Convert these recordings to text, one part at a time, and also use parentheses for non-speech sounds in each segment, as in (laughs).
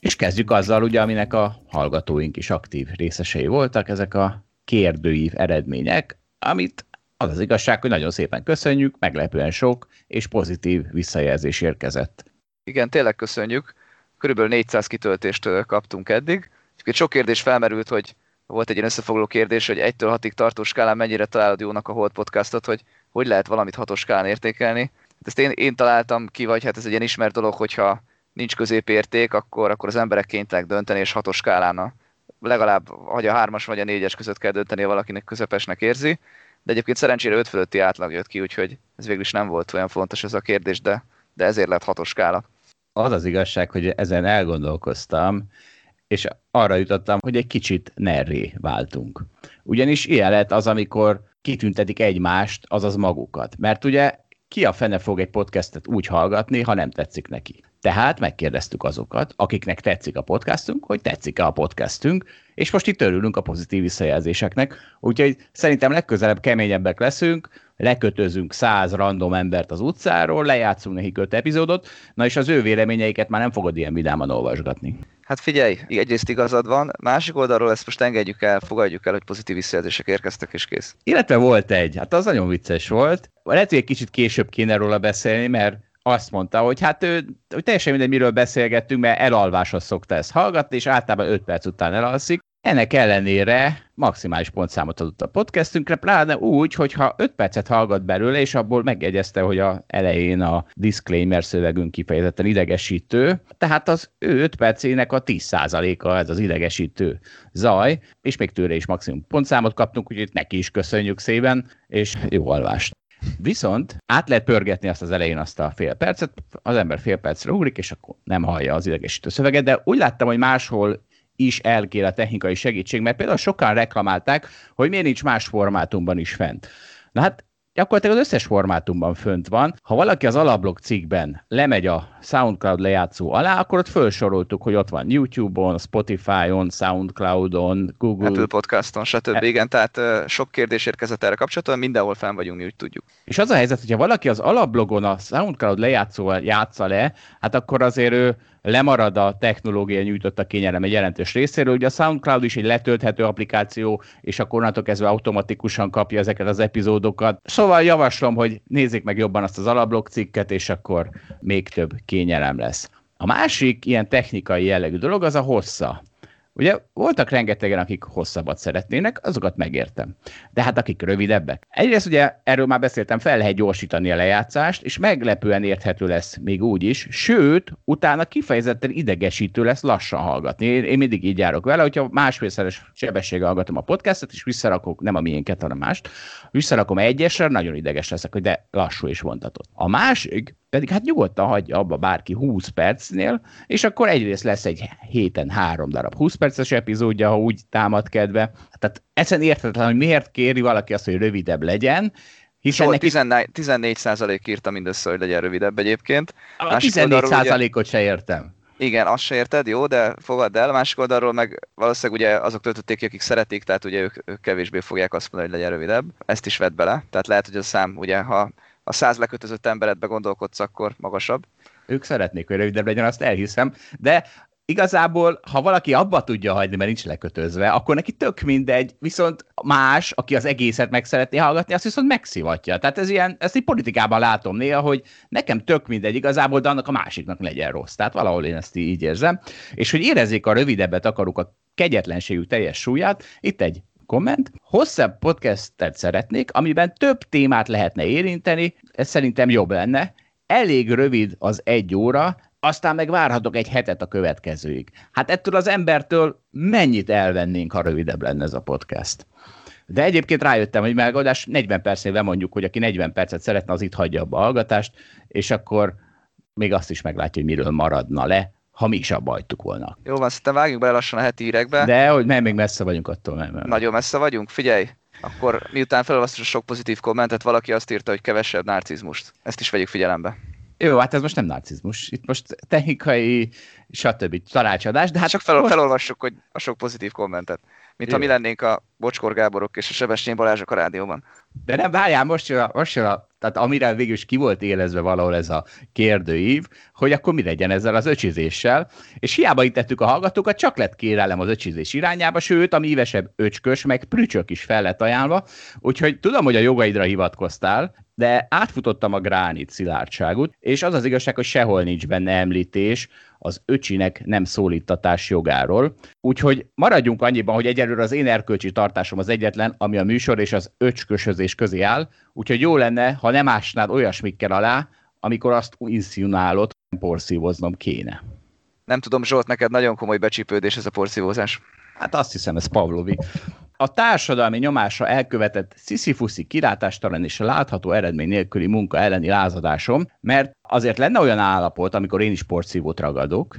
És kezdjük azzal, ugye, aminek a hallgatóink is aktív részesei voltak, ezek a kérdőív eredmények, amit az az igazság, hogy nagyon szépen köszönjük, meglepően sok és pozitív visszajelzés érkezett. Igen, tényleg köszönjük. Körülbelül 400 kitöltést kaptunk eddig. Sok kérdés felmerült, hogy volt egy ilyen összefoglaló kérdés, hogy 1-től 6-ig tartó skálán mennyire találod jónak a Hold podcastot, hogy hogy lehet valamit hatos skálán értékelni. Ezt én, én találtam ki, vagy hát ez egy ilyen ismert dolog, hogyha nincs középérték, akkor, akkor az emberek kénytelenek dönteni, és hatos skálán a, legalább vagy a hármas vagy a négyes között kell dönteni, ha valakinek közepesnek érzi. De egyébként szerencsére 5 fölötti átlag jött ki, úgyhogy ez végül is nem volt olyan fontos ez a kérdés, de, de ezért lett hatos skála. Az az igazság, hogy ezen elgondolkoztam, és arra jutottam, hogy egy kicsit nerré váltunk. Ugyanis ilyen lett az, amikor kitüntetik egymást, azaz magukat. Mert ugye ki a fene fog egy podcastet úgy hallgatni, ha nem tetszik neki. Tehát megkérdeztük azokat, akiknek tetszik a podcastunk, hogy tetszik-e a podcastünk, és most itt örülünk a pozitív visszajelzéseknek, úgyhogy szerintem legközelebb keményebbek leszünk, lekötözünk száz random embert az utcáról, lejátszunk nekik öt epizódot, na és az ő véleményeiket már nem fogod ilyen vidáman olvasgatni. Hát figyelj, egyrészt igazad van, másik oldalról ezt most engedjük el, fogadjuk el, hogy pozitív visszajelzések érkeztek, és kész. Illetve volt egy, hát az nagyon vicces volt. Lehet, hogy egy kicsit később kéne róla beszélni, mert azt mondta, hogy hát ő, hogy teljesen mindegy, miről beszélgettünk, mert elalváshoz szokta ezt hallgatni, és általában 5 perc után elalszik. Ennek ellenére maximális pontszámot adott a podcastünkre, pláne úgy, hogyha 5 percet hallgat belőle, és abból megjegyezte, hogy a elején a disclaimer szövegünk kifejezetten idegesítő, tehát az ő 5 percének a 10%-a ez az idegesítő zaj, és még tőle is maximum pontszámot kaptunk, úgyhogy neki is köszönjük szépen, és jó alvást! Viszont át lehet pörgetni azt az elején azt a fél percet, az ember fél percre ugrik, és akkor nem hallja az idegesítő szöveget, de úgy láttam, hogy máshol is elkér a technikai segítség, mert például sokan reklamálták, hogy miért nincs más formátumban is fent. Na hát gyakorlatilag az összes formátumban fönt van. Ha valaki az alablog cikkben lemegy a SoundCloud lejátszó alá, akkor ott felsoroltuk, hogy ott van YouTube-on, Spotify-on, SoundCloud-on, Google... Apple Podcaston, stb. E- igen, tehát sok kérdés érkezett erre kapcsolatban, mindenhol fenn vagyunk, mi úgy tudjuk. És az a helyzet, hogyha valaki az alapblogon a SoundCloud lejátszó játsza le, hát akkor azért ő lemarad a technológia nyújtotta kényelem egy jelentős részéről. Ugye a SoundCloud is egy letölthető applikáció, és akkor onnantól kezdve automatikusan kapja ezeket az epizódokat. Szóval javaslom, hogy nézzék meg jobban azt az alablog cikket, és akkor még több kényelem lesz. A másik ilyen technikai jellegű dolog az a hossza. Ugye voltak rengetegen, akik hosszabbat szeretnének, azokat megértem. De hát akik rövidebbek. Egyrészt ugye erről már beszéltem, fel lehet gyorsítani a lejátszást, és meglepően érthető lesz még úgy is, sőt, utána kifejezetten idegesítő lesz lassan hallgatni. Én, én mindig így járok vele, hogyha másfélszeres sebességgel hallgatom a podcastot, és visszarakok, nem a miénket, hanem mást, visszarakom egyesre, nagyon ideges leszek, hogy de lassú és vontatott. A másik, pedig hát nyugodtan hagyja abba bárki 20 percnél, és akkor egyrészt lesz egy héten három darab 20 perces epizódja, ha úgy támad kedve. Tehát egyszerűen értetlen, hogy miért kéri valaki azt, hogy rövidebb legyen, hiszen neki... 14, 14 írta mindössze, hogy legyen rövidebb egyébként. A 14 százalékot ugye... se értem. Igen, azt se érted, jó, de fogadd el. Másik oldalról meg valószínűleg ugye azok töltötték ki, akik szeretik, tehát ugye ők, ők kevésbé fogják azt mondani, hogy legyen rövidebb. Ezt is vedd bele. Tehát lehet, hogy a szám, ugye, ha a száz lekötözött emberetbe gondolkodsz, akkor magasabb. Ők szeretnék, hogy rövidebb legyen, azt elhiszem, de igazából, ha valaki abba tudja hagyni, mert nincs lekötözve, akkor neki tök mindegy, viszont más, aki az egészet meg szeretné hallgatni, azt viszont megszivatja. Tehát ez ilyen, ezt így politikában látom néha, hogy nekem tök mindegy igazából, de annak a másiknak legyen rossz. Tehát valahol én ezt így érzem. És hogy érezzék a rövidebbet, akarok a kegyetlenségük teljes súlyát, itt egy komment. Hosszabb podcastet szeretnék, amiben több témát lehetne érinteni, ez szerintem jobb lenne. Elég rövid az egy óra, aztán meg várhatok egy hetet a következőig. Hát ettől az embertől mennyit elvennénk, ha rövidebb lenne ez a podcast? De egyébként rájöttem, hogy megoldás 40 percnél bemondjuk, hogy aki 40 percet szeretne, az itt hagyja abba a hallgatást, és akkor még azt is meglátja, hogy miről maradna le, ha mi is abba hagytuk volna. Jó van, szerintem vágjunk bele lassan a heti hírekbe. De hogy mert még messze vagyunk attól. Mert, mert... Nagyon messze vagyunk, figyelj! Akkor miután felolvasztod a sok pozitív kommentet, valaki azt írta, hogy kevesebb narcizmust. Ezt is vegyük figyelembe. Jó, hát ez most nem narcizmus. Itt most technikai, stb. tanácsadás, de hát csak fel, felolvassuk hogy a sok pozitív kommentet. Mint ha mi lennénk a Bocskor Gáborok és a Sebestyén Balázsok a rádióban. De nem, várjál, most jön, a, most jön a, tehát amire végül is ki volt élezve valahol ez a kérdőív, hogy akkor mi legyen ezzel az öcsizéssel, és hiába itettük a hallgatókat, csak lett kérelem az öcsizés irányába, sőt, a mívesebb öcskös, meg prücsök is fel lett ajánlva, úgyhogy tudom, hogy a jogaidra hivatkoztál, de átfutottam a gránit szilárdságot, és az az igazság, hogy sehol nincs benne említés az öcsinek nem szólítatás jogáról. Úgyhogy maradjunk annyiban, hogy egyelőre az én erkölcsi tartásom az egyetlen, ami a műsor és az öcskösözés közé áll, úgyhogy jó lenne, ha nem ásnád olyasmikkel alá, amikor azt inszionálod, porszívoznom kéne. Nem tudom, Zsolt, neked nagyon komoly becsípődés ez a porszívózás. Hát azt hiszem, ez Pavlovi. A társadalmi nyomásra elkövetett sziszifuszi kilátástalan és látható eredmény nélküli munka elleni lázadásom, mert azért lenne olyan állapot, amikor én is porszívót ragadok,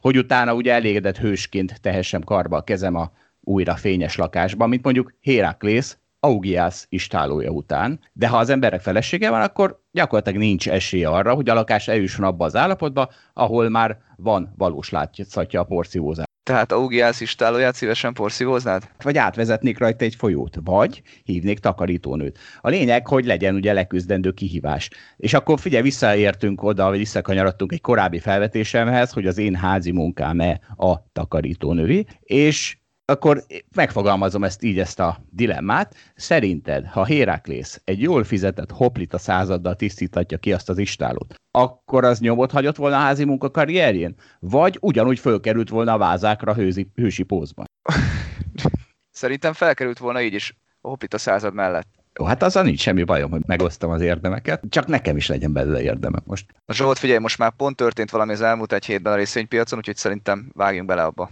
hogy utána ugye elégedett hősként tehessem karba a kezem a újra fényes lakásban, mint mondjuk Héraklész, Augiász istálója után, de ha az emberek felesége van, akkor gyakorlatilag nincs esélye arra, hogy a lakás eljusson abba az állapotba, ahol már van valós látszatja a porszívózás. Tehát Augiász istálóját szívesen porszívóznád? Vagy átvezetnék rajta egy folyót, vagy hívnék takarítónőt. A lényeg, hogy legyen ugye leküzdendő kihívás. És akkor figyelj, visszaértünk oda, vagy visszakanyarodtunk egy korábbi felvetésemhez, hogy az én házi munkám-e a takarítónői, és akkor megfogalmazom ezt így, ezt a dilemmát. Szerinted, ha Héraklész egy jól fizetett hoplita századdal tisztítatja ki azt az istálót, akkor az nyomot hagyott volna a házi munka karrierjén? Vagy ugyanúgy fölkerült volna a vázákra hőzi, hősi pózban? (laughs) Szerintem felkerült volna így is a hoplita század mellett. Jó, hát azzal nincs semmi bajom, hogy megosztom az érdemeket, csak nekem is legyen belőle érdeme most. A Zsolt, figyelj, most már pont történt valami az elmúlt egy hétben a részvénypiacon, úgyhogy szerintem vágjunk bele abba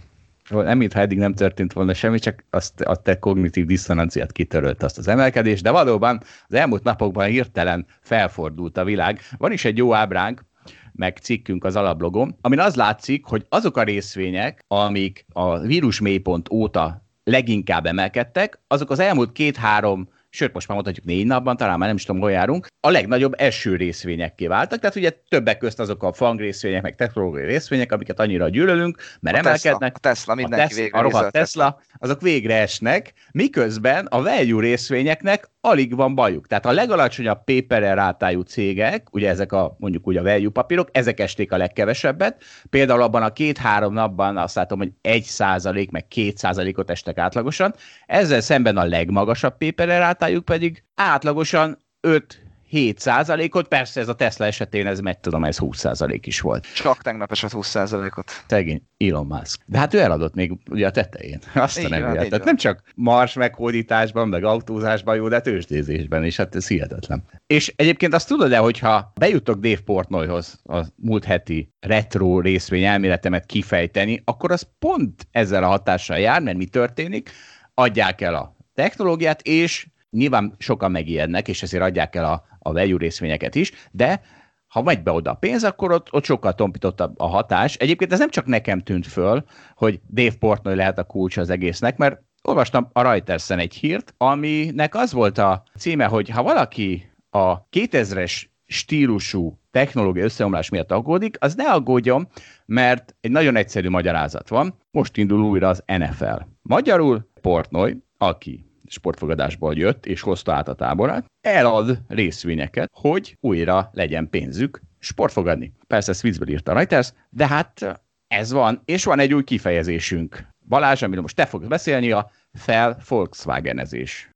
nem, mintha eddig nem történt volna semmi, csak azt a te kognitív diszonanciát kitörölt azt az emelkedést, de valóban az elmúlt napokban hirtelen felfordult a világ. Van is egy jó ábránk, meg cikkünk az alablogon, amin az látszik, hogy azok a részvények, amik a vírus mélypont óta leginkább emelkedtek, azok az elmúlt két-három sőt, most már mondhatjuk négy napban, talán már nem is tudom, hol járunk, a legnagyobb eső részvényekké váltak, tehát ugye többek közt azok a fang részvények, meg technológiai részvények, amiket annyira gyűlölünk, mert a emelkednek. Tesla, a Tesla, mindenki a Tesla, végre a rohadt Tesla, azok végre esnek, miközben a value részvényeknek alig van bajuk. Tehát a legalacsonyabb paper rátájú cégek, ugye ezek a mondjuk úgy a value papírok, ezek esték a legkevesebbet. Például abban a két-három napban azt látom, hogy egy százalék, meg két százalékot estek átlagosan. Ezzel szemben a legmagasabb paper rátájuk pedig átlagosan 5 7 százalékot, persze ez a Tesla esetén ez meg tudom, ez 20 százalék is volt. Csak tegnap esett 20 százalékot. Szegény Elon Musk. De hát ő eladott még ugye a tetején. (laughs) Azt a nem Tehát nem csak mars meghódításban, meg autózásban jó, de hát tőzsdézésben is, hát ez hihetetlen. És egyébként azt tudod-e, hogyha bejutok Dave Portnoyhoz a múlt heti retro részvény elméletemet kifejteni, akkor az pont ezzel a hatással jár, mert mi történik? Adják el a technológiát, és nyilván sokan megijednek, és ezért adják el a a value részvényeket is, de ha megy be oda a pénz, akkor ott, ott sokkal tompítottabb a hatás. Egyébként ez nem csak nekem tűnt föl, hogy Dave Portnoy lehet a kulcs az egésznek, mert olvastam a reuters egy hírt, aminek az volt a címe, hogy ha valaki a 2000-es stílusú technológia összeomlás miatt aggódik, az ne aggódjon, mert egy nagyon egyszerű magyarázat van. Most indul újra az NFL. Magyarul Portnoy, aki sportfogadásból jött, és hozta át a táborát, elad részvényeket, hogy újra legyen pénzük sportfogadni. Persze ezt viccből írta a Reuters, de hát ez van, és van egy új kifejezésünk. Balázs, amiről most te fogsz beszélni, a fel Volkswagenezés.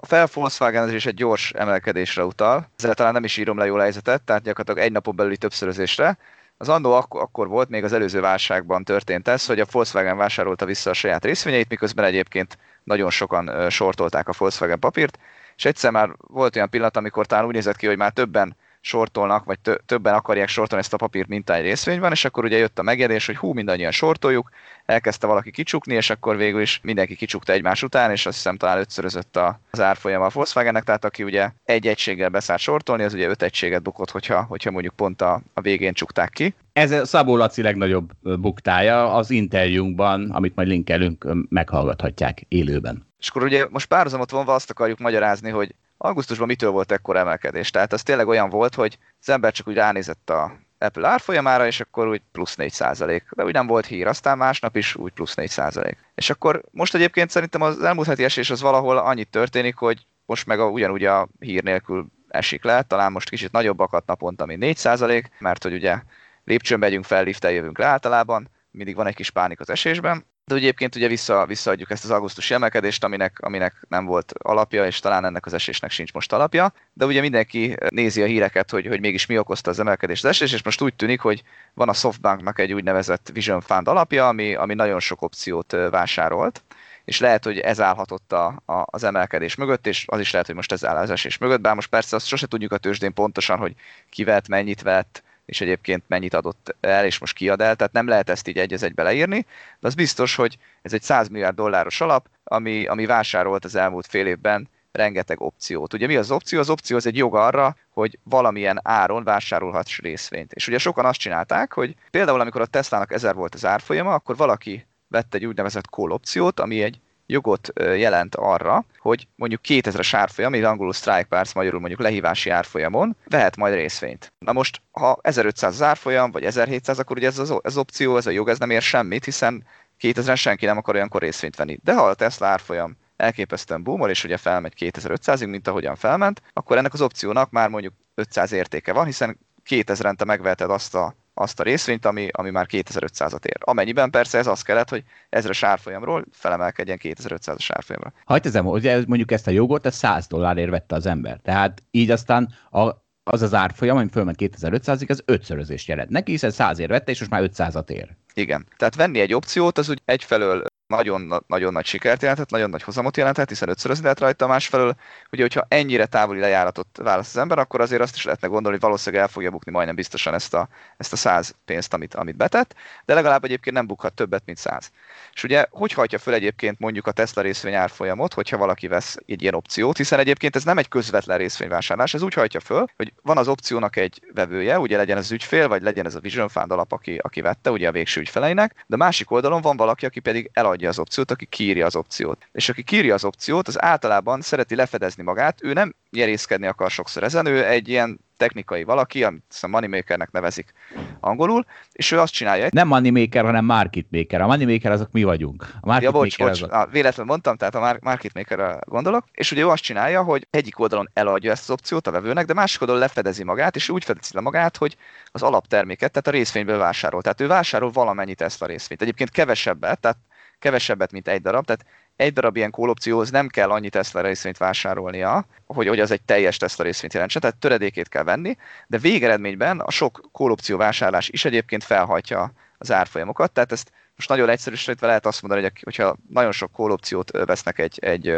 Fel Volkswagenezés egy gyors emelkedésre utal. Ezzel talán nem is írom le jól helyzetet, tehát gyakorlatilag egy napon belüli többszörözésre. Az annó ak- akkor volt, még az előző válságban történt ez, hogy a Volkswagen vásárolta vissza a saját részvényeit, miközben egyébként nagyon sokan sortolták a Volkswagen papírt, és egyszer már volt olyan pillanat, amikor talán úgy nézett ki, hogy már többen sortolnak, vagy többen akarják sortolni ezt a papírt mintány részvényben, és akkor ugye jött a megjegyzés, hogy hú, mindannyian sortoljuk, elkezdte valaki kicsukni, és akkor végül is mindenki kicsukta egymás után, és azt hiszem talán ötszörözött az árfolyama a Volkswagennek, tehát aki ugye egy egységgel beszállt sortolni, az ugye öt egységet bukott, hogyha, hogyha mondjuk pont a, a végén csukták ki. Ez a Szabó Laci legnagyobb buktája az interjúnkban, amit majd linkelünk, meghallgathatják élőben. És akkor ugye most párhuzamot vonva azt akarjuk magyarázni, hogy augusztusban mitől volt ekkor emelkedés. Tehát az tényleg olyan volt, hogy az ember csak úgy ránézett a Apple árfolyamára, és akkor úgy plusz 4 százalék. De úgy nem volt hír, aztán másnap is úgy plusz 4 százalék. És akkor most egyébként szerintem az elmúlt heti esés az valahol annyit történik, hogy most meg a, ugyanúgy a hír nélkül esik le, talán most kicsit nagyobbakat naponta, mint 4 százalék, mert hogy ugye lépcsőn megyünk fel, liftel jövünk le általában, mindig van egy kis pánik az esésben, de egyébként ugye vissza, visszaadjuk ezt az augusztusi emelkedést, aminek, aminek nem volt alapja, és talán ennek az esésnek sincs most alapja. De ugye mindenki nézi a híreket, hogy, hogy mégis mi okozta az emelkedést az esés, és most úgy tűnik, hogy van a Softbanknak egy úgynevezett Vision Fund alapja, ami, ami nagyon sok opciót vásárolt és lehet, hogy ez állhatott a, a, az emelkedés mögött, és az is lehet, hogy most ez áll az esés mögött, bár most persze azt sose tudjuk a tőzsdén pontosan, hogy ki vett, mennyit vett, és egyébként mennyit adott el, és most kiad el, tehát nem lehet ezt így egy egybe leírni, de az biztos, hogy ez egy 100 milliárd dolláros alap, ami, ami vásárolt az elmúlt fél évben rengeteg opciót. Ugye mi az opció? Az opció az egy jog arra, hogy valamilyen áron vásárolhatsz részvényt. És ugye sokan azt csinálták, hogy például amikor a Tesla-nak 1000 volt az árfolyama, akkor valaki vett egy úgynevezett call opciót, ami egy jogot jelent arra, hogy mondjuk 2000-es árfolyam, ami angolul strike price, magyarul mondjuk lehívási árfolyamon vehet majd részvényt. Na most, ha 1500 az árfolyam, vagy 1700, akkor ugye ez az, az opció, ez a jog, ez nem ér semmit, hiszen 2000-en senki nem akar olyankor részvényt venni. De ha a Tesla árfolyam elképesztően boomol, és ugye felmegy 2500-ig, mint ahogyan felment, akkor ennek az opciónak már mondjuk 500 értéke van, hiszen 2000-en te megveheted azt a azt a részvényt, ami, ami már 2500-at ér. Amennyiben persze ez az kellett, hogy ezres árfolyamról felemelkedjen 2500-as árfolyamra. Hagyd ezem, hogy mondjuk ezt a jogot, ez 100 dollárért vette az ember. Tehát így aztán a, az az árfolyam, ami fölment 2500-ig, az ötszörözést jelent neki, hiszen 100 ér vette, és most már 500-at ér. Igen. Tehát venni egy opciót, az úgy egyfelől nagyon, nagyon nagy sikert jelentett, nagyon nagy hozamot jelentett, hiszen ötszörözni lehet rajta, másfelől, ugye, hogyha ennyire távoli lejáratot választ az ember, akkor azért azt is lehetne gondolni, hogy valószínűleg el fogja bukni majdnem biztosan ezt a, ezt a 100 pénzt, amit, amit betett, de legalább egyébként nem bukhat többet, mint 100. És ugye, hogy hajtja föl egyébként mondjuk a Tesla részvény árfolyamot, hogyha valaki vesz egy ilyen opciót, hiszen egyébként ez nem egy közvetlen részvényvásárlás, ez úgy hajtja föl, hogy van az opciónak egy vevője, ugye legyen az ügyfél, vagy legyen ez a Vision Fund alap, aki, aki vette, ugye a végső ügyfeleinek, de másik oldalon van valaki, aki pedig eladja az opciót, aki kírja az opciót. És aki kírja az opciót, az általában szereti lefedezni magát, ő nem nyerészkedni akar sokszor ezen, ő egy ilyen technikai valaki, amit a moneymakernek nevezik angolul, és ő azt csinálja. Nem moneymaker, hanem market maker. A moneymaker azok mi vagyunk. A market ja, bocs, bocs, azok... a, véletlenül mondtam, tehát a market maker gondolok, és ugye ő azt csinálja, hogy egyik oldalon eladja ezt az opciót a vevőnek, de másik oldalon lefedezi magát, és úgy fedezi le magát, hogy az alapterméket, tehát a részvényből vásárol. Tehát ő vásárol valamennyit ezt a részvényt. Egyébként kevesebbet, tehát kevesebbet, mint egy darab, tehát egy darab ilyen kólopcióhoz nem kell annyi Tesla részvényt vásárolnia, hogy, hogy az egy teljes Tesla részvényt jelentsen, tehát töredékét kell venni, de végeredményben a sok kólopció vásárlás is egyébként felhajtja az árfolyamokat, tehát ezt most nagyon egyszerűsítve lehet azt mondani, hogy hogyha nagyon sok kólopciót vesznek egy, egy,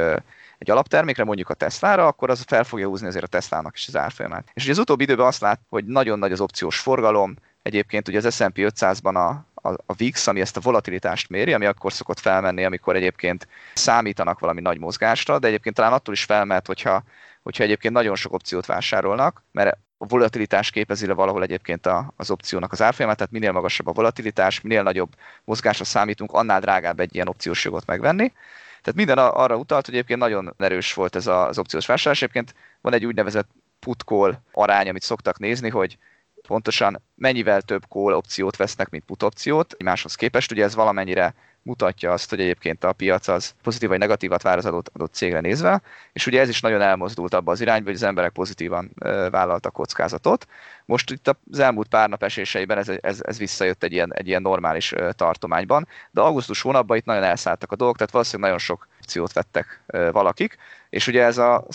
egy alaptermékre, mondjuk a Tesla-ra, akkor az fel fogja húzni azért a Tesla-nak is az árfolyamát. És ugye az utóbbi időben azt lát, hogy nagyon nagy az opciós forgalom, egyébként ugye az S&P 500-ban a, a, a VIX, ami ezt a volatilitást méri, ami akkor szokott felmenni, amikor egyébként számítanak valami nagy mozgásra, de egyébként talán attól is felmehet, hogyha, hogyha egyébként nagyon sok opciót vásárolnak, mert a volatilitás képezi le valahol egyébként a, az opciónak az árfolyamát, tehát minél magasabb a volatilitás, minél nagyobb mozgásra számítunk, annál drágább egy ilyen opciós jogot megvenni. Tehát minden arra utalt, hogy egyébként nagyon erős volt ez az opciós vásárlás. Egyébként van egy úgynevezett put call arány, amit szoktak nézni, hogy pontosan mennyivel több call opciót vesznek, mint put opciót máshoz képest. Ugye ez valamennyire mutatja azt, hogy egyébként a piac az pozitív vagy negatívat vár az adott, adott cégre nézve, és ugye ez is nagyon elmozdult abba az irányba, hogy az emberek pozitívan vállaltak kockázatot. Most itt az elmúlt pár nap eséseiben ez, ez, ez visszajött egy ilyen, egy ilyen normális tartományban, de augusztus hónapban itt nagyon elszálltak a dolgok, tehát valószínűleg nagyon sok opciót vettek valakik, és ugye ez a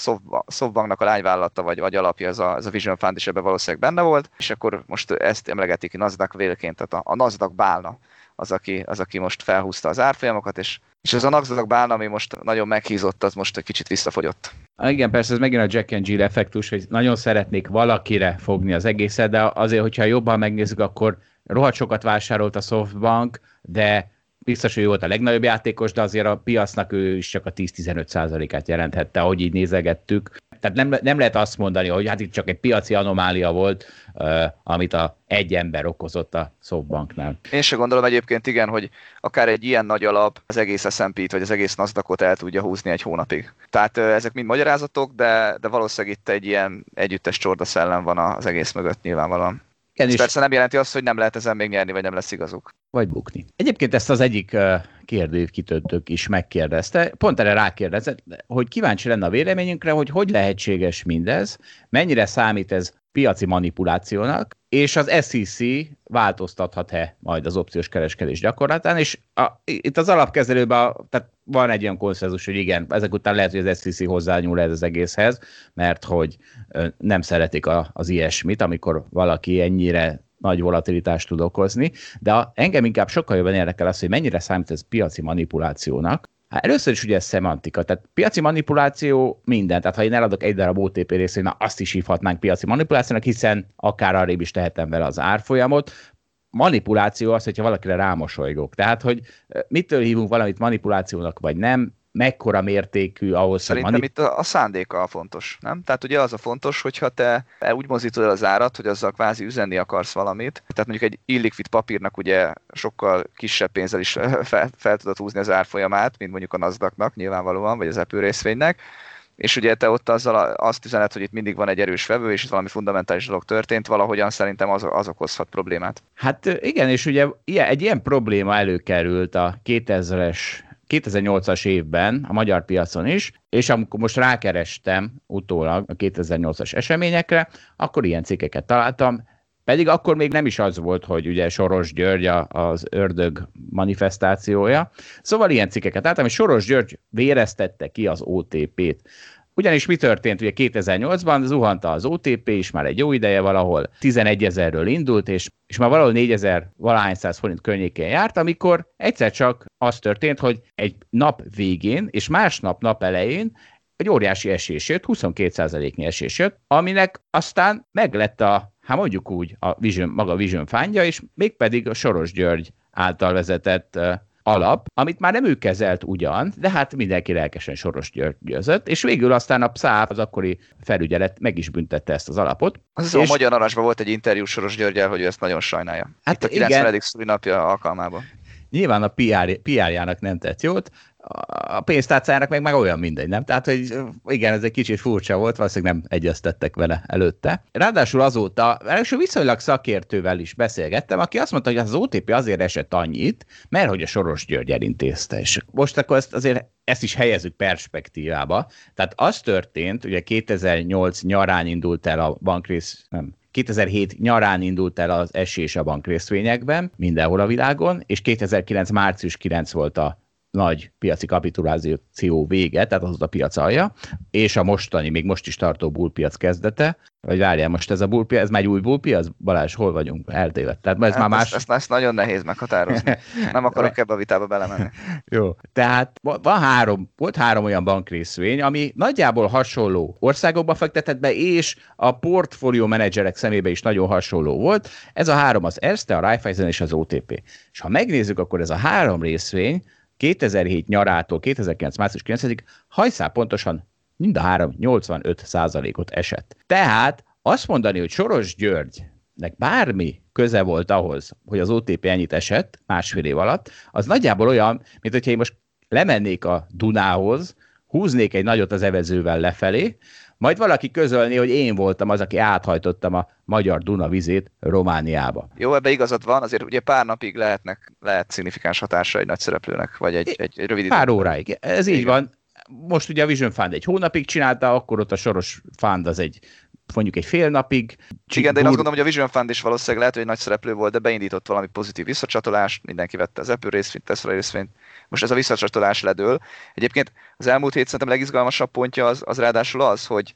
SoftBanknak a lányvállalata vagy, vagy alapja, ez a, ez a Vision Fund is ebben valószínűleg benne volt, és akkor most ezt emlegetik Nasdaq vélként, tehát a, a Nasdaq bálna az aki, az, aki most felhúzta az árfolyamokat, és, és ez a Nasdaq bálna, ami most nagyon meghízott, az most egy kicsit visszafogyott. Igen, persze ez megint a Jack and Jill effektus, hogy nagyon szeretnék valakire fogni az egészet, de azért, hogyha jobban megnézzük, akkor rohadt sokat vásárolt a Softbank, de biztos, hogy ő volt a legnagyobb játékos, de azért a piacnak ő is csak a 10-15 át jelenthette, ahogy így nézegettük. Tehát nem, nem lehet azt mondani, hogy hát itt csak egy piaci anomália volt, uh, amit a egy ember okozott a Softbanknál. Én se gondolom egyébként igen, hogy akár egy ilyen nagy alap az egész S&P-t, vagy az egész nasdaq el tudja húzni egy hónapig. Tehát uh, ezek mind magyarázatok, de, de valószínűleg itt egy ilyen együttes csorda szellem van az egész mögött nyilvánvalóan. Igen, Ez persze nem jelenti azt, hogy nem lehet ezen még nyerni, vagy nem lesz igazuk. Vagy bukni. Egyébként ezt az egyik kérdőt is megkérdezte, pont erre rákérdezett, hogy kíváncsi lenne a véleményünkre, hogy hogy lehetséges mindez, mennyire számít ez piaci manipulációnak, és az SEC változtathat-e majd az opciós kereskedés gyakorlatán, és a, itt az alapkezelőben tehát van egy olyan konszenzus, hogy igen, ezek után lehet, hogy az SEC hozzányúl ez az egészhez, mert hogy nem szeretik a, az ilyesmit, amikor valaki ennyire nagy volatilitást tud okozni, de a, engem inkább sokkal jobban érdekel az, hogy mennyire számít ez piaci manipulációnak, Hát először is ugye ez szemantika, tehát piaci manipuláció minden, tehát ha én eladok egy darab OTP részét, na azt is hívhatnánk piaci manipulációnak, hiszen akár arrébb is tehetem vele az árfolyamot, manipuláció az, hogyha valakire rámosolygok. Tehát, hogy mitől hívunk valamit manipulációnak, vagy nem, mekkora mértékű ahhoz, Szerintem hogy manip- itt a, a szándéka a fontos, nem? Tehát ugye az a fontos, hogyha te úgy mozdítod el az árat, hogy azzal kvázi üzenni akarsz valamit, tehát mondjuk egy illikvid papírnak ugye sokkal kisebb pénzzel is (laughs) fel, fel tudod húzni az árfolyamát, mint mondjuk a nasdaq nyilvánvalóan, vagy az Apple részvénynek, és ugye te ott azzal azt üzenet, hogy itt mindig van egy erős vevő, és itt valami fundamentális dolog történt, valahogyan szerintem az, az okozhat problémát. Hát igen, és ugye egy ilyen probléma előkerült a 2000-es 2008-as évben a magyar piacon is, és amikor most rákerestem utólag a 2008-as eseményekre, akkor ilyen cikkeket találtam, pedig akkor még nem is az volt, hogy ugye Soros György az ördög manifestációja. Szóval ilyen cikkeket láttam, és Soros György véreztette ki az OTP-t. Ugyanis mi történt? Ugye 2008-ban zuhanta az OTP is már egy jó ideje valahol, 11 ezerről indult, és, és már valahol 4000 valahány száz forint környékén járt, amikor egyszer csak az történt, hogy egy nap végén és másnap nap elején egy óriási esés jött, 22%-nyi esés jött, aminek aztán meglett a, hát mondjuk úgy, a Vision, maga Vision fándja, és mégpedig a Soros György által vezetett alap, amit már nem ő kezelt ugyan, de hát mindenki lelkesen Soros győzött, és végül aztán a PSZÁP, az akkori felügyelet meg is büntette ezt az alapot. Az és... a Magyar Narancsban volt egy interjú Soros Györgyel, hogy ő ezt nagyon sajnálja. Hát Itt a 90. szülinapja alkalmában. Nyilván a PR, PR-jának nem tett jót, a pénztárcájának meg, meg olyan mindegy, nem? Tehát, hogy igen, ez egy kicsit furcsa volt, valószínűleg nem egyeztettek vele előtte. Ráadásul azóta, ráadásul viszonylag szakértővel is beszélgettem, aki azt mondta, hogy az OTP azért esett annyit, mert hogy a Soros György elintézte. És most akkor ezt azért ezt is helyezzük perspektívába. Tehát az történt, ugye 2008 nyarán indult el a bankrész, nem, 2007 nyarán indult el az esés a bankrészvényekben, mindenhol a világon, és 2009 március 9 volt a nagy piaci kapituláció vége, tehát az a piac alja, és a mostani, még most is tartó bullpiac kezdete, vagy várjál, most ez a bullpiac, ez már egy új bullpiac? Balázs, hol vagyunk? Eltévedt. Tehát ez hát már más... Ezt, ezt, ezt, nagyon nehéz meghatározni. (laughs) Nem akarok ebbe a vitába belemenni. (laughs) Jó. Tehát van három, volt három olyan bankrészvény, ami nagyjából hasonló országokba fektetett be, és a portfólió menedzserek szemébe is nagyon hasonló volt. Ez a három az Erste, a Raiffeisen és az OTP. És ha megnézzük, akkor ez a három részvény 2007 nyarától 2009 március 9-ig hajszál pontosan mind a három 85 százalékot esett. Tehát azt mondani, hogy Soros Györgynek bármi köze volt ahhoz, hogy az OTP ennyit esett másfél év alatt, az nagyjából olyan, mint hogyha én most lemennék a Dunához, húznék egy nagyot az evezővel lefelé, majd valaki közölni, hogy én voltam az, aki áthajtottam a magyar Duna vizét Romániába. Jó, ebbe igazad van, azért ugye pár napig lehetnek, lehet szignifikáns hatása egy nagy szereplőnek, vagy egy, egy, egy rövid Pár idő. óráig, ez Igen. így van. Most ugye a Vision Fund egy hónapig csinálta, akkor ott a Soros Fund az egy mondjuk egy fél napig. Igen, de én azt gondolom, hogy a Vision Fund is valószínűleg lehet, hogy egy nagy szereplő volt, de beindított valami pozitív visszacsatolást, mindenki vette az Apple részvényt, Tesla részvényt, most ez a visszacsatolás ledől. Egyébként az elmúlt hét szerintem legizgalmasabb pontja az, az ráadásul az, hogy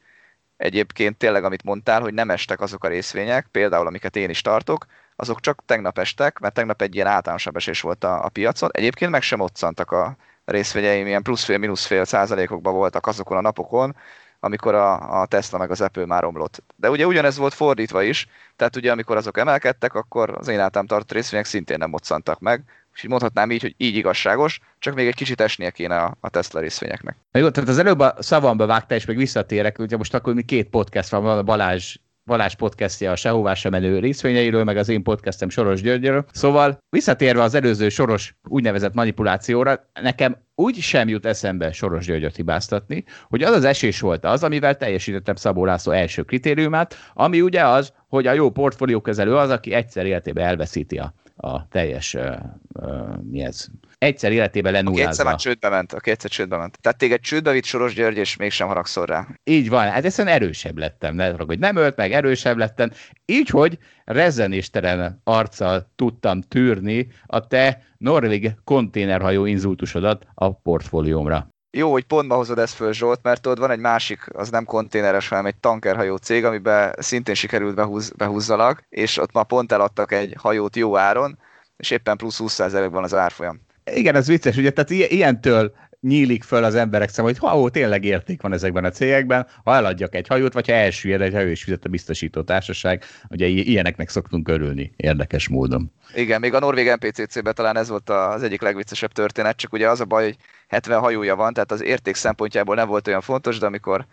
egyébként tényleg, amit mondtál, hogy nem estek azok a részvények, például amiket én is tartok, azok csak tegnap estek, mert tegnap egy ilyen általánosabb esés volt a, a piacon. Egyébként meg sem otszantak a részvényeim, ilyen plusz fél, mínusz fél százalékokban voltak azokon a napokon, amikor a, a Tesla meg az Apple már omlott. De ugye ugyanez volt fordítva is, tehát ugye amikor azok emelkedtek, akkor az én általam tartott részvények szintén nem moccantak meg, úgyhogy mondhatnám így, hogy így igazságos, csak még egy kicsit esnie kéne a, a Tesla részvényeknek. Na jó, tehát az előbb a szavamba vágta, és még visszatérek, ugye most akkor mi két podcast van, van a Balázs Balázs podcastja a sehová sem menő részvényeiről, meg az én podcastem Soros Györgyről. Szóval visszatérve az előző Soros úgynevezett manipulációra, nekem úgy sem jut eszembe Soros Györgyöt hibáztatni, hogy az az esés volt az, amivel teljesítettem Szabó László első kritériumát, ami ugye az, hogy a jó portfóliókezelő az, aki egyszer életében elveszíti a a teljes, uh, uh, mi ez, egyszer életében lenullázza. Aki egyszer már csődbe ment, aki egyszer csődbe ment. Tehát téged csődbe vitt Soros György, és mégsem haragszol rá. Így van, hát egyszerűen erősebb lettem, ne, hogy nem ölt meg, erősebb lettem, így, hogy rezenéstelen arccal tudtam tűrni a te norvég konténerhajó inzultusodat a portfóliómra. Jó, hogy pont ma hozod ezt föl, Zsolt, mert ott van egy másik, az nem konténeres, hanem egy tankerhajó cég, amiben szintén sikerült behúz, behúzzalak, és ott ma pont eladtak egy hajót jó áron, és éppen plusz 20%-ban az árfolyam. Igen, ez vicces, ugye, tehát ilyentől nyílik föl az emberek szem, hogy ha ó, tényleg érték van ezekben a cégekben, ha eladjak egy hajót, vagy ha elsüllyed egy hajó és fizet a biztosító társaság, ugye ilyeneknek szoktunk örülni érdekes módon. Igen, még a Norvég NPCC-ben talán ez volt az egyik legviccesebb történet, csak ugye az a baj, hogy 70 hajója van, tehát az érték szempontjából nem volt olyan fontos, de amikor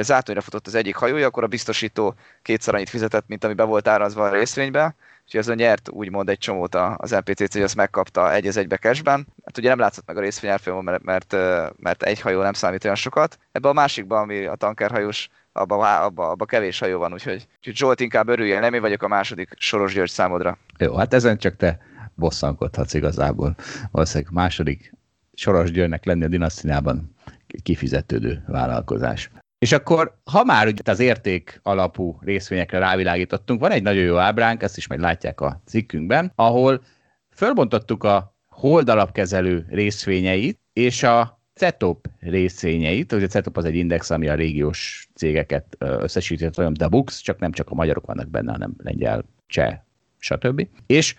zátonyra futott az egyik hajója, akkor a biztosító kétszer annyit fizetett, mint ami be volt árazva a részvénybe, úgyhogy azon nyert úgymond egy csomót az MPCC, hogy azt megkapta egy az egybe cashben. Hát ugye nem látszott meg a részvényárfolyamon, mert, mert, mert egy hajó nem számít olyan sokat. Ebben a másikban, ami a tankerhajós, abba, abba, abba kevés hajó van, úgyhogy, úgyhogy Zsolt inkább örüljél, nem én vagyok a második Soros György számodra. Jó, hát ezen csak te bosszankodhatsz igazából. Valószínűleg második Soros Györgynek lenni a dinasztinában kifizetődő vállalkozás. És akkor, ha már ugye az érték alapú részvényekre rávilágítottunk, van egy nagyon jó ábránk, ezt is majd látják a cikkünkben, ahol fölbontottuk a holdalapkezelő részvényeit, és a CETOP részvényeit, ugye a CETOP az egy index, ami a régiós cégeket összesített, olyan de Bux, csak nem csak a magyarok vannak benne, hanem lengyel, cseh, stb. És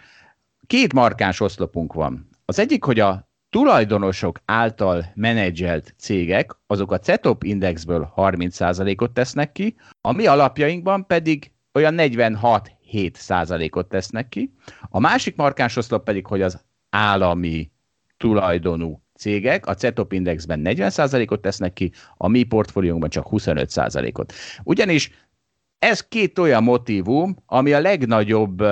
két markáns oszlopunk van. Az egyik, hogy a tulajdonosok által menedzselt cégek, azok a CETOP indexből 30%-ot tesznek ki, a mi alapjainkban pedig olyan 46-7%-ot tesznek ki. A másik markáns oszlop pedig, hogy az állami tulajdonú cégek a CETOP indexben 40%-ot tesznek ki, a mi portfóliónkban csak 25%-ot. Ugyanis ez két olyan motivum, ami a legnagyobb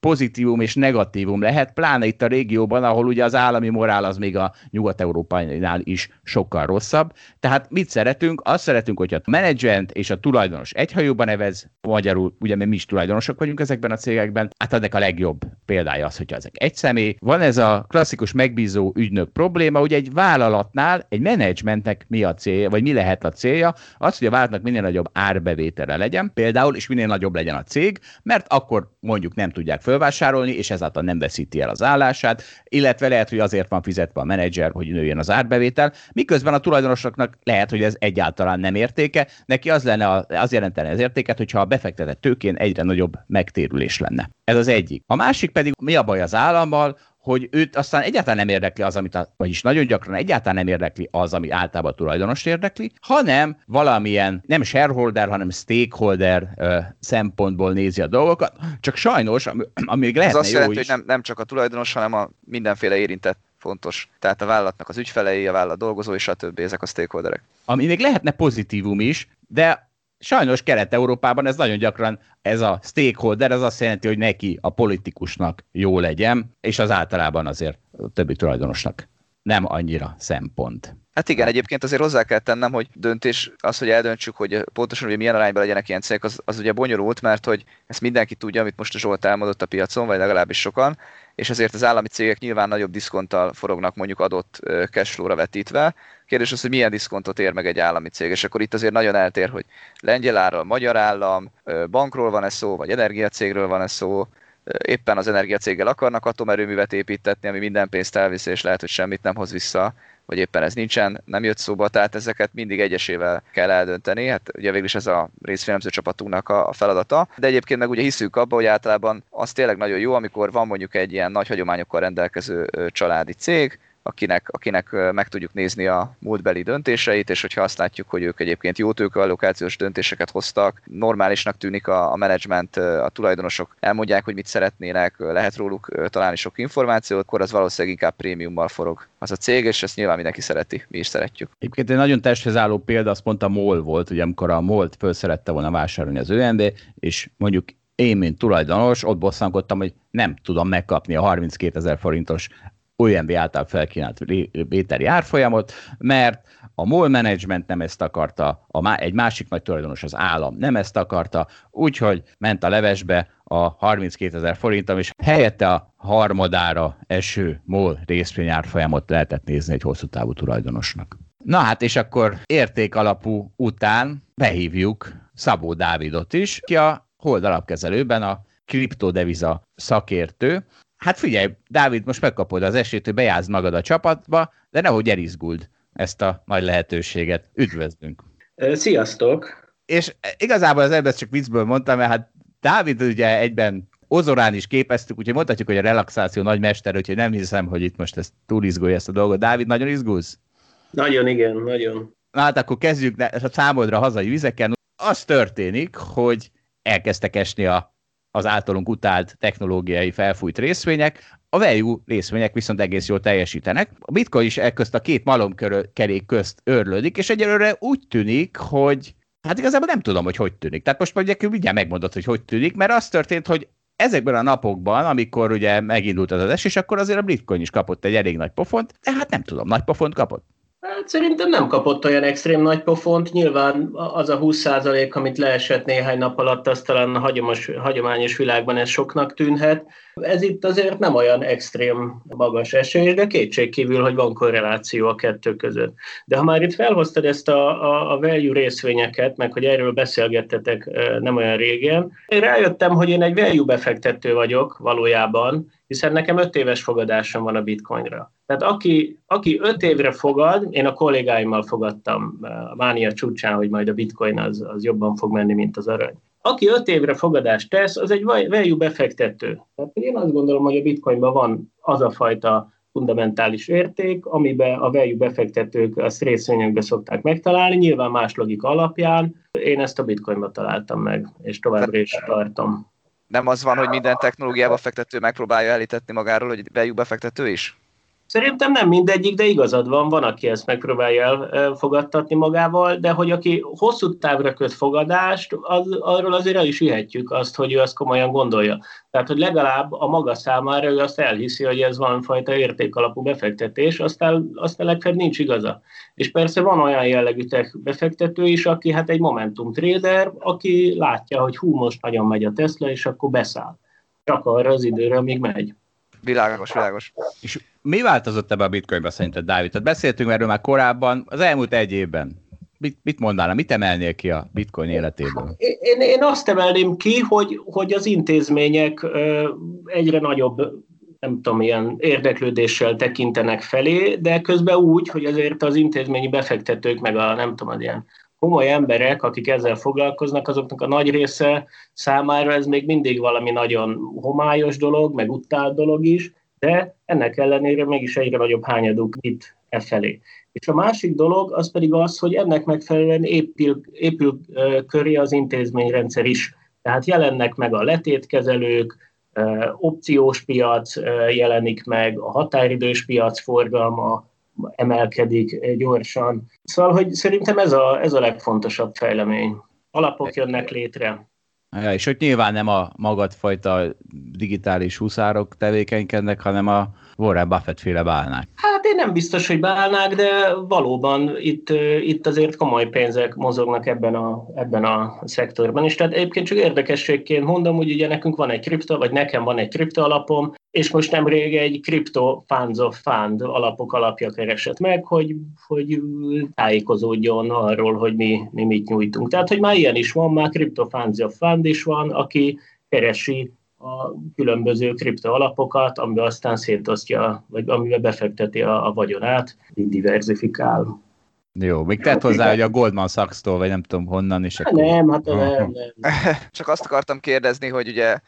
pozitívum és negatívum lehet, pláne itt a régióban, ahol ugye az állami morál az még a nyugat-európánál is sokkal rosszabb. Tehát mit szeretünk? Azt szeretünk, hogyha a menedzsment és a tulajdonos egy hajóban nevez, magyarul, ugye mi is tulajdonosok vagyunk ezekben a cégekben, hát ennek a legjobb példája az, hogyha ezek egy személy. Van ez a klasszikus megbízó ügynök probléma, ugye egy vállalatnál egy menedzsmentnek mi a célja, vagy mi lehet a célja, az, hogy a vállalatnak minél nagyobb árbevétele legyen, például, és minél nagyobb legyen a cég, mert akkor mondjuk nem tudják fölvásárolni, és ezáltal nem veszíti el az állását, illetve lehet, hogy azért van fizetve a menedzser, hogy nőjön az árbevétel, miközben a tulajdonosoknak lehet, hogy ez egyáltalán nem értéke, neki az lenne, az jelentene az értéket, hogyha a befektetett tőkén egyre nagyobb megtérülés lenne. Ez az egyik. A másik pedig mi a baj az állammal, hogy őt aztán egyáltalán nem érdekli az, amit, a, vagyis nagyon gyakran egyáltalán nem érdekli az, ami általában a tulajdonos érdekli, hanem valamilyen nem shareholder, hanem stakeholder ö, szempontból nézi a dolgokat. Csak sajnos, ami, még lehetne Ez azt jó jelenti, is, hogy nem, nem csak a tulajdonos, hanem a mindenféle érintett fontos. Tehát a vállalatnak az ügyfelei, a vállalat dolgozói, stb. ezek a stakeholderek. ami még lehetne pozitívum is, de sajnos Kelet-Európában ez nagyon gyakran, ez a stakeholder, ez azt jelenti, hogy neki, a politikusnak jó legyen, és az általában azért a többi tulajdonosnak nem annyira szempont. Hát igen, egyébként azért hozzá kell tennem, hogy döntés, az, hogy eldöntsük, hogy pontosan hogy milyen arányban legyenek ilyen cégek, az, az ugye bonyolult, mert hogy ezt mindenki tudja, amit most a Zsolt elmondott a piacon, vagy legalábbis sokan, és ezért az állami cégek nyilván nagyobb diszkonttal forognak mondjuk adott cashflow-ra vetítve. Kérdés az, hogy milyen diszkontot ér meg egy állami cég, és akkor itt azért nagyon eltér, hogy lengyel állam, magyar állam, bankról van ez szó, vagy energiacégről van ez szó, éppen az energiacéggel akarnak atomerőművet építetni, ami minden pénzt elvisz, és lehet, hogy semmit nem hoz vissza, vagy éppen ez nincsen, nem jött szóba, tehát ezeket mindig egyesével kell eldönteni. Hát ugye végül is ez a részfélemző csapatunknak a feladata. De egyébként meg ugye hiszük abba, hogy általában az tényleg nagyon jó, amikor van mondjuk egy ilyen nagy hagyományokkal rendelkező családi cég, akinek, akinek meg tudjuk nézni a múltbeli döntéseit, és hogyha azt látjuk, hogy ők egyébként jó tőkeallokációs döntéseket hoztak, normálisnak tűnik a, a menedzsment, a tulajdonosok elmondják, hogy mit szeretnének, lehet róluk találni sok információt, akkor az valószínűleg inkább prémiummal forog az a cég, és ezt nyilván mindenki szereti, mi is szeretjük. Egyébként egy nagyon testhez álló példa, azt pont a MOL volt, ugye amikor a MOL-t föl szerette volna vásárolni az ÖND, és mondjuk én, mint tulajdonos, ott bosszankodtam, hogy nem tudom megkapni a 32 ezer forintos OMB által felkínált vételi árfolyamot, mert a MOL management nem ezt akarta, a egy másik nagy tulajdonos, az állam nem ezt akarta, úgyhogy ment a levesbe a 32 ezer forintom, és helyette a harmadára eső MOL részvényárfolyamot lehetett nézni egy hosszú távú tulajdonosnak. Na hát, és akkor érték alapú után behívjuk Szabó Dávidot is, ki a Hold alapkezelőben a kriptodeviza szakértő, hát figyelj, Dávid, most megkapod az esélyt, hogy bejázd magad a csapatba, de nehogy elizguld ezt a nagy lehetőséget. Üdvözlünk! Sziasztok! És igazából az ebben csak viccből mondtam, mert hát Dávid ugye egyben Ozorán is képeztük, úgyhogy mondhatjuk, hogy a relaxáció nagy mester, úgyhogy nem hiszem, hogy itt most ezt túl izgulja ezt a dolgot. Dávid, nagyon izgulsz? Nagyon, igen, nagyon. Na hát akkor kezdjük a számodra hazai vizeken. Az történik, hogy elkezdtek esni a az általunk utált technológiai felfújt részvények, a value részvények viszont egész jól teljesítenek. A bitcoin is elközt a két malomkerék közt örlődik, és egyelőre úgy tűnik, hogy hát igazából nem tudom, hogy hogy tűnik. Tehát most mondjuk mindjárt megmondod, hogy hogy tűnik, mert az történt, hogy ezekben a napokban, amikor ugye megindult az az esés, akkor azért a bitcoin is kapott egy elég nagy pofont, de hát nem tudom, nagy pofont kapott. Hát szerintem nem kapott olyan extrém nagy pofont. Nyilván az a 20% amit leesett néhány nap alatt, az talán a hagyomos, hagyományos világban ez soknak tűnhet. Ez itt azért nem olyan extrém magas esés, de kétségkívül, hogy van korreláció a kettő között. De ha már itt felhoztad ezt a, a, a value részvényeket, meg hogy erről beszélgettetek nem olyan régen, én rájöttem, hogy én egy value befektető vagyok valójában, hiszen nekem öt éves fogadásom van a bitcoinra. Tehát aki, aki öt évre fogad, én a kollégáimmal fogadtam a mánia csúcsán, hogy majd a bitcoin az, az jobban fog menni, mint az arany. Aki öt évre fogadást tesz, az egy value befektető. Tehát én azt gondolom, hogy a bitcoinban van az a fajta fundamentális érték, amiben a value befektetők azt részvényekbe szokták megtalálni, nyilván más logika alapján. Én ezt a bitcoinba találtam meg, és továbbra is tartom nem az van, hogy minden technológiába fektető megpróbálja elítetni magáról, hogy value befektető is? Szerintem nem mindegyik, de igazad van, van, aki ezt megpróbálja elfogadtatni magával, de hogy aki hosszú távra köt fogadást, az, arról azért el is ihetjük azt, hogy ő azt komolyan gondolja. Tehát, hogy legalább a maga számára ő azt elhiszi, hogy ez valamifajta értékalapú befektetés, aztán, aztán legfeljebb nincs igaza. És persze van olyan jellegű tech befektető is, aki hát egy momentum trader, aki látja, hogy hú, most nagyon megy a Tesla, és akkor beszáll. Csak arra az időre, amíg megy. Világos, világos. És mi változott ebbe a bitcoinba szerinted, Dávid? Tehát beszéltünk erről már korábban, az elmúlt egy évben. Mit, mit mondanál, mit emelnél ki a bitcoin életéből? Én, én azt emelném ki, hogy, hogy az intézmények egyre nagyobb nem tudom, ilyen érdeklődéssel tekintenek felé, de közben úgy, hogy azért az intézményi befektetők, meg a nem tudom, az ilyen komoly emberek, akik ezzel foglalkoznak, azoknak a nagy része számára ez még mindig valami nagyon homályos dolog, meg utált dolog is, de ennek ellenére mégis egyre nagyobb hányaduk itt e felé. És a másik dolog az pedig az, hogy ennek megfelelően épül, épül köré az intézményrendszer is. Tehát jelennek meg a letétkezelők, opciós piac jelenik meg, a határidős piac forgalma, emelkedik gyorsan. Szóval, hogy szerintem ez a, ez a legfontosabb fejlemény. Alapok jönnek létre. Ja, és hogy nyilván nem a magadfajta digitális huszárok tevékenykednek, hanem a Warren Buffett féle bálnák. Hát én nem biztos, hogy bálnák, de valóban itt, itt azért komoly pénzek mozognak ebben a, ebben a szektorban is. Tehát egyébként csak érdekességként mondom, hogy ugye nekünk van egy kripto, vagy nekem van egy kripto alapom, és most nemrég egy Crypto Funds of Fund alapok alapja keresett meg, hogy, hogy tájékozódjon arról, hogy mi, mi mit nyújtunk. Tehát, hogy már ilyen is van, már Crypto Funds of Fund is van, aki keresi a különböző kripto alapokat, amiben aztán szétosztja, vagy amiben befekteti a, a vagyonát, így diversifikál. Jó, még tett hozzá, hogy a Goldman Sachs-tól, vagy nem tudom honnan is. Akkor... Nem, hát nem, nem. (laughs) Csak azt akartam kérdezni, hogy ugye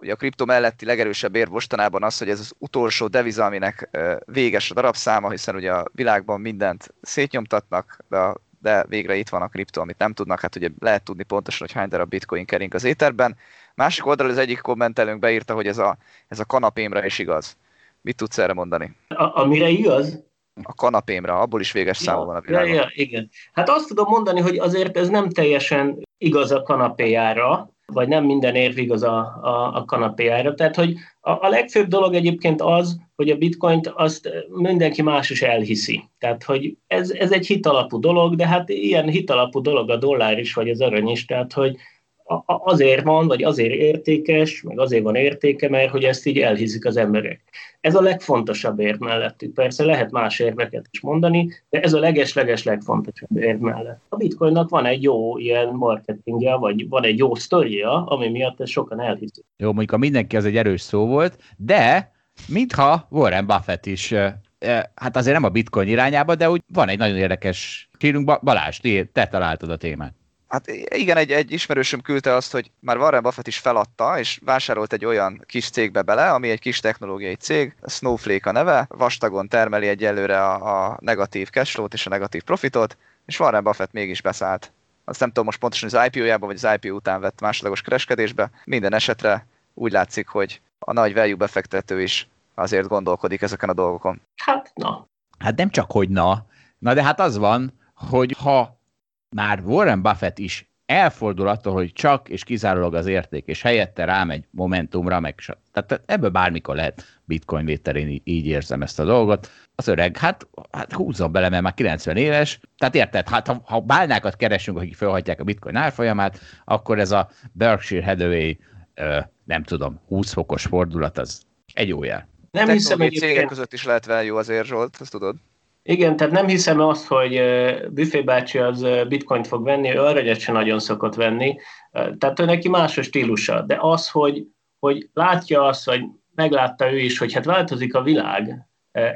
ugye a kripto melletti legerősebb érv mostanában az, hogy ez az utolsó deviza, aminek véges a darabszáma, hiszen ugye a világban mindent szétnyomtatnak, de, a, de végre itt van a kripto, amit nem tudnak, hát ugye lehet tudni pontosan, hogy hány darab bitcoin kering az éterben. Másik oldalról az egyik kommentelőnk beírta, hogy ez a, ez a kanapémra is igaz. Mit tudsz erre mondani? A, amire igaz? A kanapémra, abból is véges ja, száma van a világon. Ja, ja, igen. Hát azt tudom mondani, hogy azért ez nem teljesen igaz a kanapéjára, vagy nem minden érv igaz a, a, a kanapéjára. Tehát, hogy a, a legfőbb dolog egyébként az, hogy a bitcoint azt mindenki más is elhiszi. Tehát, hogy ez, ez egy hitalapú dolog, de hát ilyen hitalapú dolog a dollár is, vagy az arany is, tehát, hogy azért van, vagy azért értékes, meg azért van értéke, mert hogy ezt így elhiszik az emberek. Ez a legfontosabb érv mellettük. Persze lehet más érveket is mondani, de ez a leges-leges legfontosabb érv mellett. A bitcoinnak van egy jó ilyen marketingje, vagy van egy jó sztoria, ami miatt ezt sokan elhiszik. Jó, mondjuk a mindenki az egy erős szó volt, de mintha Warren Buffett is hát azért nem a bitcoin irányába, de úgy van egy nagyon érdekes hírunk. Balázs, te találtad a témát. Hát igen, egy, egy ismerősöm küldte azt, hogy már Warren Buffett is feladta, és vásárolt egy olyan kis cégbe bele, ami egy kis technológiai cég, Snowflake a neve, vastagon termeli egyelőre a, a negatív cashflow-t és a negatív profitot, és Warren Buffett mégis beszállt. Azt nem tudom most pontosan az IPO-jában, vagy az IPO után vett másodlagos kereskedésbe. Minden esetre úgy látszik, hogy a nagy value befektető is azért gondolkodik ezeken a dolgokon. Hát na. Hát nem csak, hogy na. Na de hát az van, hogy ha már Warren Buffett is elfordul attól, hogy csak és kizárólag az érték, és helyette rámegy Momentumra, meg tehát ebből bármikor lehet bitcoin vételén így érzem ezt a dolgot. Az öreg, hát, hát húzzon bele, mert már 90 éves, tehát érted, hát ha, ha bálnákat keresünk, akik felhagyják a bitcoin árfolyamát, akkor ez a Berkshire Hathaway, ö, nem tudom, 20 fokos fordulat, az egy jó jel. Nem hiszem, hogy cégek között is lehet vele jó azért, Zsolt, ezt tudod? Igen, tehát nem hiszem azt, hogy Buffé bácsi az bitcoint fog venni, ő aranyat sem nagyon szokott venni, tehát ő neki más a stílusa, de az, hogy, hogy látja azt, hogy meglátta ő is, hogy hát változik a világ,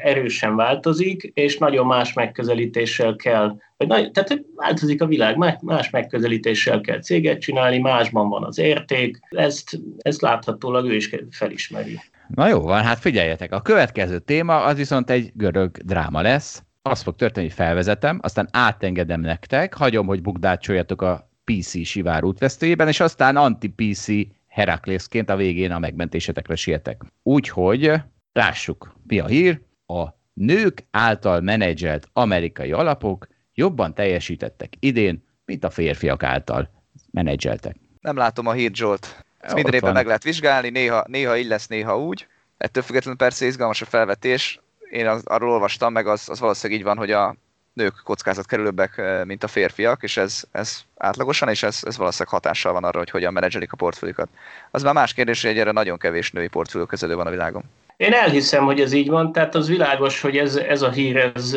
erősen változik, és nagyon más megközelítéssel kell, vagy nagy, tehát változik a világ, más megközelítéssel kell céget csinálni, másban van az érték, ezt, ezt láthatólag ő is felismeri. Na jó van, hát figyeljetek, a következő téma az viszont egy görög dráma lesz. Az fog történni, hogy felvezetem, aztán átengedem nektek, hagyom, hogy bukdácsoljatok a PC sivár útvesztőjében, és aztán anti-PC Heraklészként a végén a megmentésetekre sietek. Úgyhogy lássuk, mi a hír. A nők által menedzselt amerikai alapok jobban teljesítettek idén, mint a férfiak által menedzseltek. Nem látom a hírt, Zsolt. Ezt minden évben meg lehet vizsgálni, néha, néha így lesz, néha úgy. Ettől függetlenül persze izgalmas a felvetés. Én az, arról olvastam, meg az, az valószínűleg így van, hogy a nők kockázatkerülőbbek, eh, mint a férfiak, és ez, ez átlagosan, és ez, ez valószínűleg hatással van arra, hogy hogyan menedzselik a portfóliókat. Az már más kérdés, hogy egyre nagyon kevés női portfóliókezelő van a világon. Én elhiszem, hogy ez így van, tehát az világos, hogy ez, ez a hír, ez,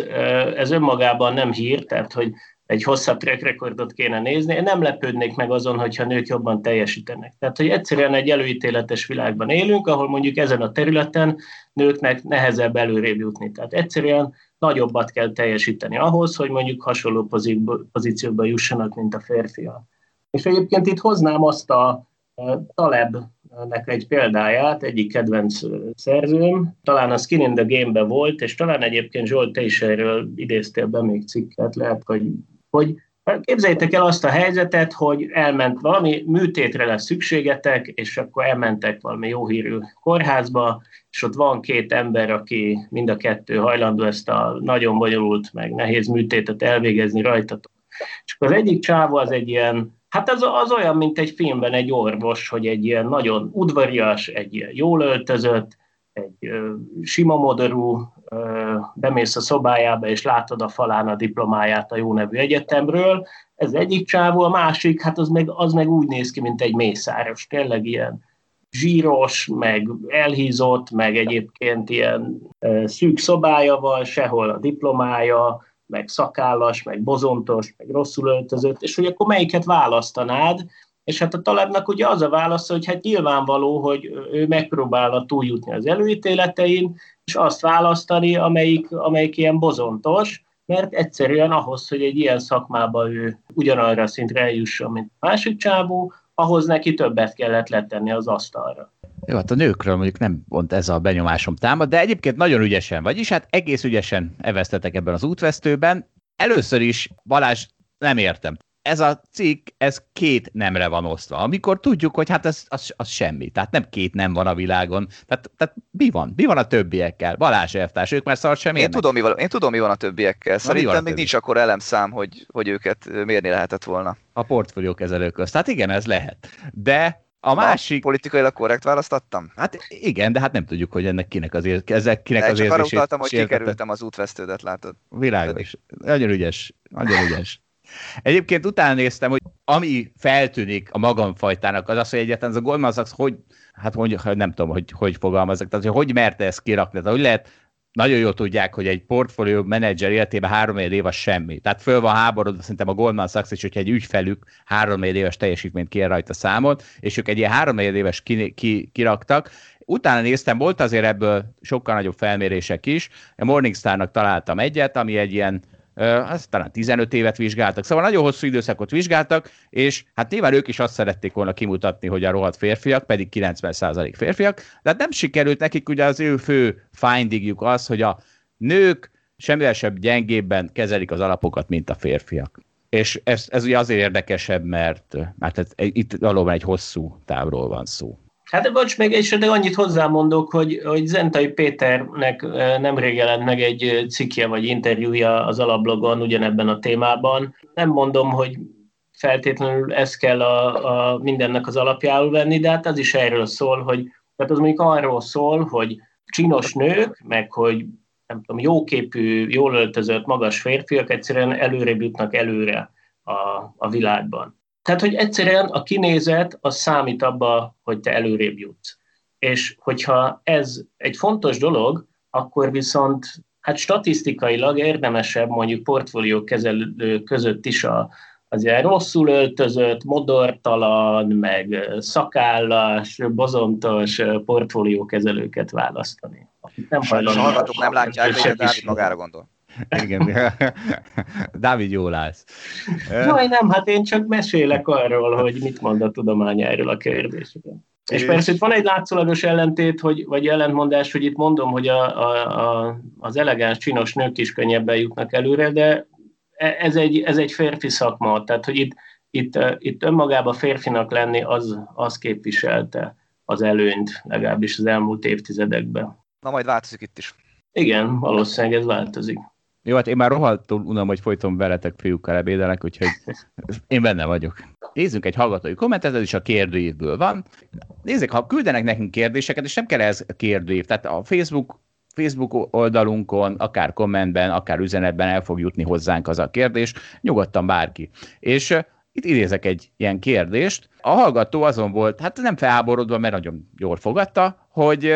ez önmagában nem hír, tehát hogy egy hosszabb track recordot kéne nézni. Én nem lepődnék meg azon, hogyha nők jobban teljesítenek. Tehát, hogy egyszerűen egy előítéletes világban élünk, ahol mondjuk ezen a területen nőknek nehezebb előrébb jutni. Tehát egyszerűen nagyobbat kell teljesíteni ahhoz, hogy mondjuk hasonló pozícióba jussanak, mint a férfiak. És egyébként itt hoznám azt a Talebnek egy példáját, egyik kedvenc szerzőm, talán a Skin in the Game-be volt, és talán egyébként Zsolt, te is erről idéztél be még cikket, lehet, hogy hogy képzeljétek el azt a helyzetet, hogy elment valami műtétre lesz szükségetek, és akkor elmentek valami jó hírű kórházba, és ott van két ember, aki mind a kettő hajlandó ezt a nagyon bonyolult, meg nehéz műtétet elvégezni rajtatok. És akkor az egyik csávó az egy ilyen, hát az, az olyan, mint egy filmben egy orvos, hogy egy ilyen nagyon udvarias, egy ilyen jól öltözött, egy sima modorú, bemész a szobájába, és látod a falán a diplomáját a jó nevű egyetemről. Ez egyik csávó, a másik, hát az meg, az meg úgy néz ki, mint egy mészáros, tényleg ilyen zsíros, meg elhízott, meg egyébként ilyen szűk szobája van, sehol a diplomája, meg szakállas, meg bozontos, meg rosszul öltözött, és hogy akkor melyiket választanád, és hát a talebnak ugye az a válasz, hogy hát nyilvánvaló, hogy ő megpróbálna túljutni az előítéletein, és azt választani, amelyik, amelyik ilyen bozontos, mert egyszerűen ahhoz, hogy egy ilyen szakmába ő ugyanarra szintre eljusson, mint a másik csávó, ahhoz neki többet kellett letenni az asztalra. Jó, hát a nőkről mondjuk nem pont ez a benyomásom támad, de egyébként nagyon ügyesen, vagyis hát egész ügyesen evesztetek ebben az útvesztőben. Először is, Balázs, nem értem ez a cikk, ez két nemre van osztva, amikor tudjuk, hogy hát ez az, az semmi, tehát nem két nem van a világon, tehát, tehát mi van? Mi van a többiekkel? Balázs elvtárs, ők már szart sem én tudom, mi van, én tudom, mi van a többiekkel. Szerintem még többi? nincs akkor elemszám, hogy, hogy őket mérni lehetett volna. A portfólió kezelők közt. Hát igen, ez lehet. De a másik... Politikailag korrekt választattam? Hát igen, de hát nem tudjuk, hogy ennek kinek az, ér... ezek kinek az érzését... Csak arra utaltam, hogy kikerültem az útvesztődet, látod? Világos. Nagyon ügyes. Nagyon ügyes. Egyébként utána néztem, hogy ami feltűnik a magamfajtának, az az, hogy egyetlen az a Goldman Sachs, hogy, hát mondjuk, nem tudom, hogy hogy fogalmazok, tehát hogy, hogy merte ezt kirakni, tehát hogy lehet, nagyon jól tudják, hogy egy portfólió menedzser életében három év az semmi. Tehát föl van háborodva szerintem a Goldman Sachs is, hogyha egy ügyfelük három éves teljesítményt kér rajta számot, és ők egy ilyen három éves ki, ki, kiraktak. Utána néztem, volt azért ebből sokkal nagyobb felmérések is. A Morningstarnak találtam egyet, ami egy ilyen azt talán 15 évet vizsgáltak, szóval nagyon hosszú időszakot vizsgáltak, és hát nyilván ők is azt szerették volna kimutatni, hogy a rohadt férfiak, pedig 90% férfiak, de hát nem sikerült nekik, ugye az ő fő findingjuk az, hogy a nők semmivel sem gyengébben kezelik az alapokat, mint a férfiak. És ez, ez ugye azért érdekesebb, mert, mert ez, itt valóban egy hosszú távról van szó. Hát bocs, még de annyit hozzámondok, hogy, hogy Zentai Péternek nemrég jelent meg egy cikkje vagy interjúja az alablogon ugyanebben a témában. Nem mondom, hogy feltétlenül ez kell a, a mindennek az alapjául venni, de hát az is erről szól, hogy tehát az mondjuk arról szól, hogy csinos nők, meg hogy nem tudom, jóképű, jól öltözött, magas férfiak egyszerűen előrébb jutnak előre a, a világban. Tehát, hogy egyszerűen a kinézet az számít abba, hogy te előrébb jutsz. És hogyha ez egy fontos dolog, akkor viszont hát statisztikailag érdemesebb mondjuk portfólió kezelő között is a, az ilyen rosszul öltözött, modortalan, meg szakállas, bozontos portfóliókezelőket választani. Nem Sajnos hallgatók nem látják, hogy Dávid magára gondol. Igen, (laughs) Dávid jól állsz. Jaj, nem, hát én csak mesélek arról, hogy mit mond a tudomány erről a kérdésről. És, és persze itt van egy látszólagos ellentét, hogy, vagy ellentmondás, hogy itt mondom, hogy a, a, a, az elegáns, csinos nők is könnyebben jutnak előre, de e, ez egy, ez egy férfi szakma, tehát hogy itt, itt, itt önmagában férfinak lenni az, az képviselte az előnyt, legalábbis az elmúlt évtizedekben. Na majd változik itt is. Igen, valószínűleg ez változik. Jó, hát én már rohadtul unom, hogy folyton veletek fiúkkal ebédelek, úgyhogy én benne vagyok. Nézzünk egy hallgatói kommentet, ez is a kérdőívből van. Nézzük, ha küldenek nekünk kérdéseket, és nem kell ez kérdőív, tehát a Facebook Facebook oldalunkon, akár kommentben, akár üzenetben el fog jutni hozzánk az a kérdés, nyugodtan bárki. És itt idézek egy ilyen kérdést. A hallgató azon volt, hát nem felháborodva, mert nagyon jól fogadta, hogy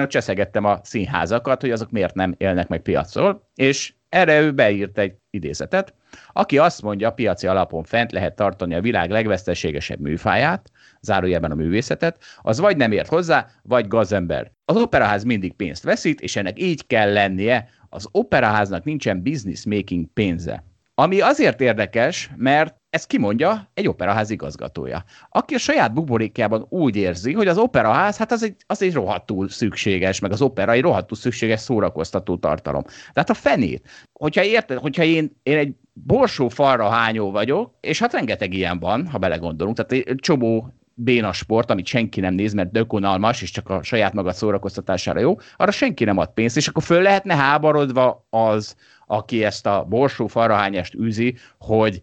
én cseszegettem a színházakat, hogy azok miért nem élnek meg piacról, és erre ő beírt egy idézetet, aki azt mondja, piaci alapon fent lehet tartani a világ legveszteségesebb műfáját, zárójelben a művészetet, az vagy nem ért hozzá, vagy gazember. Az operaház mindig pénzt veszít, és ennek így kell lennie. Az operaháznak nincsen business making pénze. Ami azért érdekes, mert ezt kimondja egy operaház igazgatója, aki a saját buborékjában úgy érzi, hogy az operaház, hát az egy, az egy rohadtul szükséges, meg az opera egy rohadtul szükséges szórakoztató tartalom. Tehát a fenét. Hogyha érted, hogyha én, én egy borsó falra hányó vagyok, és hát rengeteg ilyen van, ha belegondolunk, tehát egy csomó béna sport, amit senki nem néz, mert dökonalmas, és csak a saját maga szórakoztatására jó, arra senki nem ad pénzt, és akkor föl lehetne háborodva az, aki ezt a borsó farahányást űzi, hogy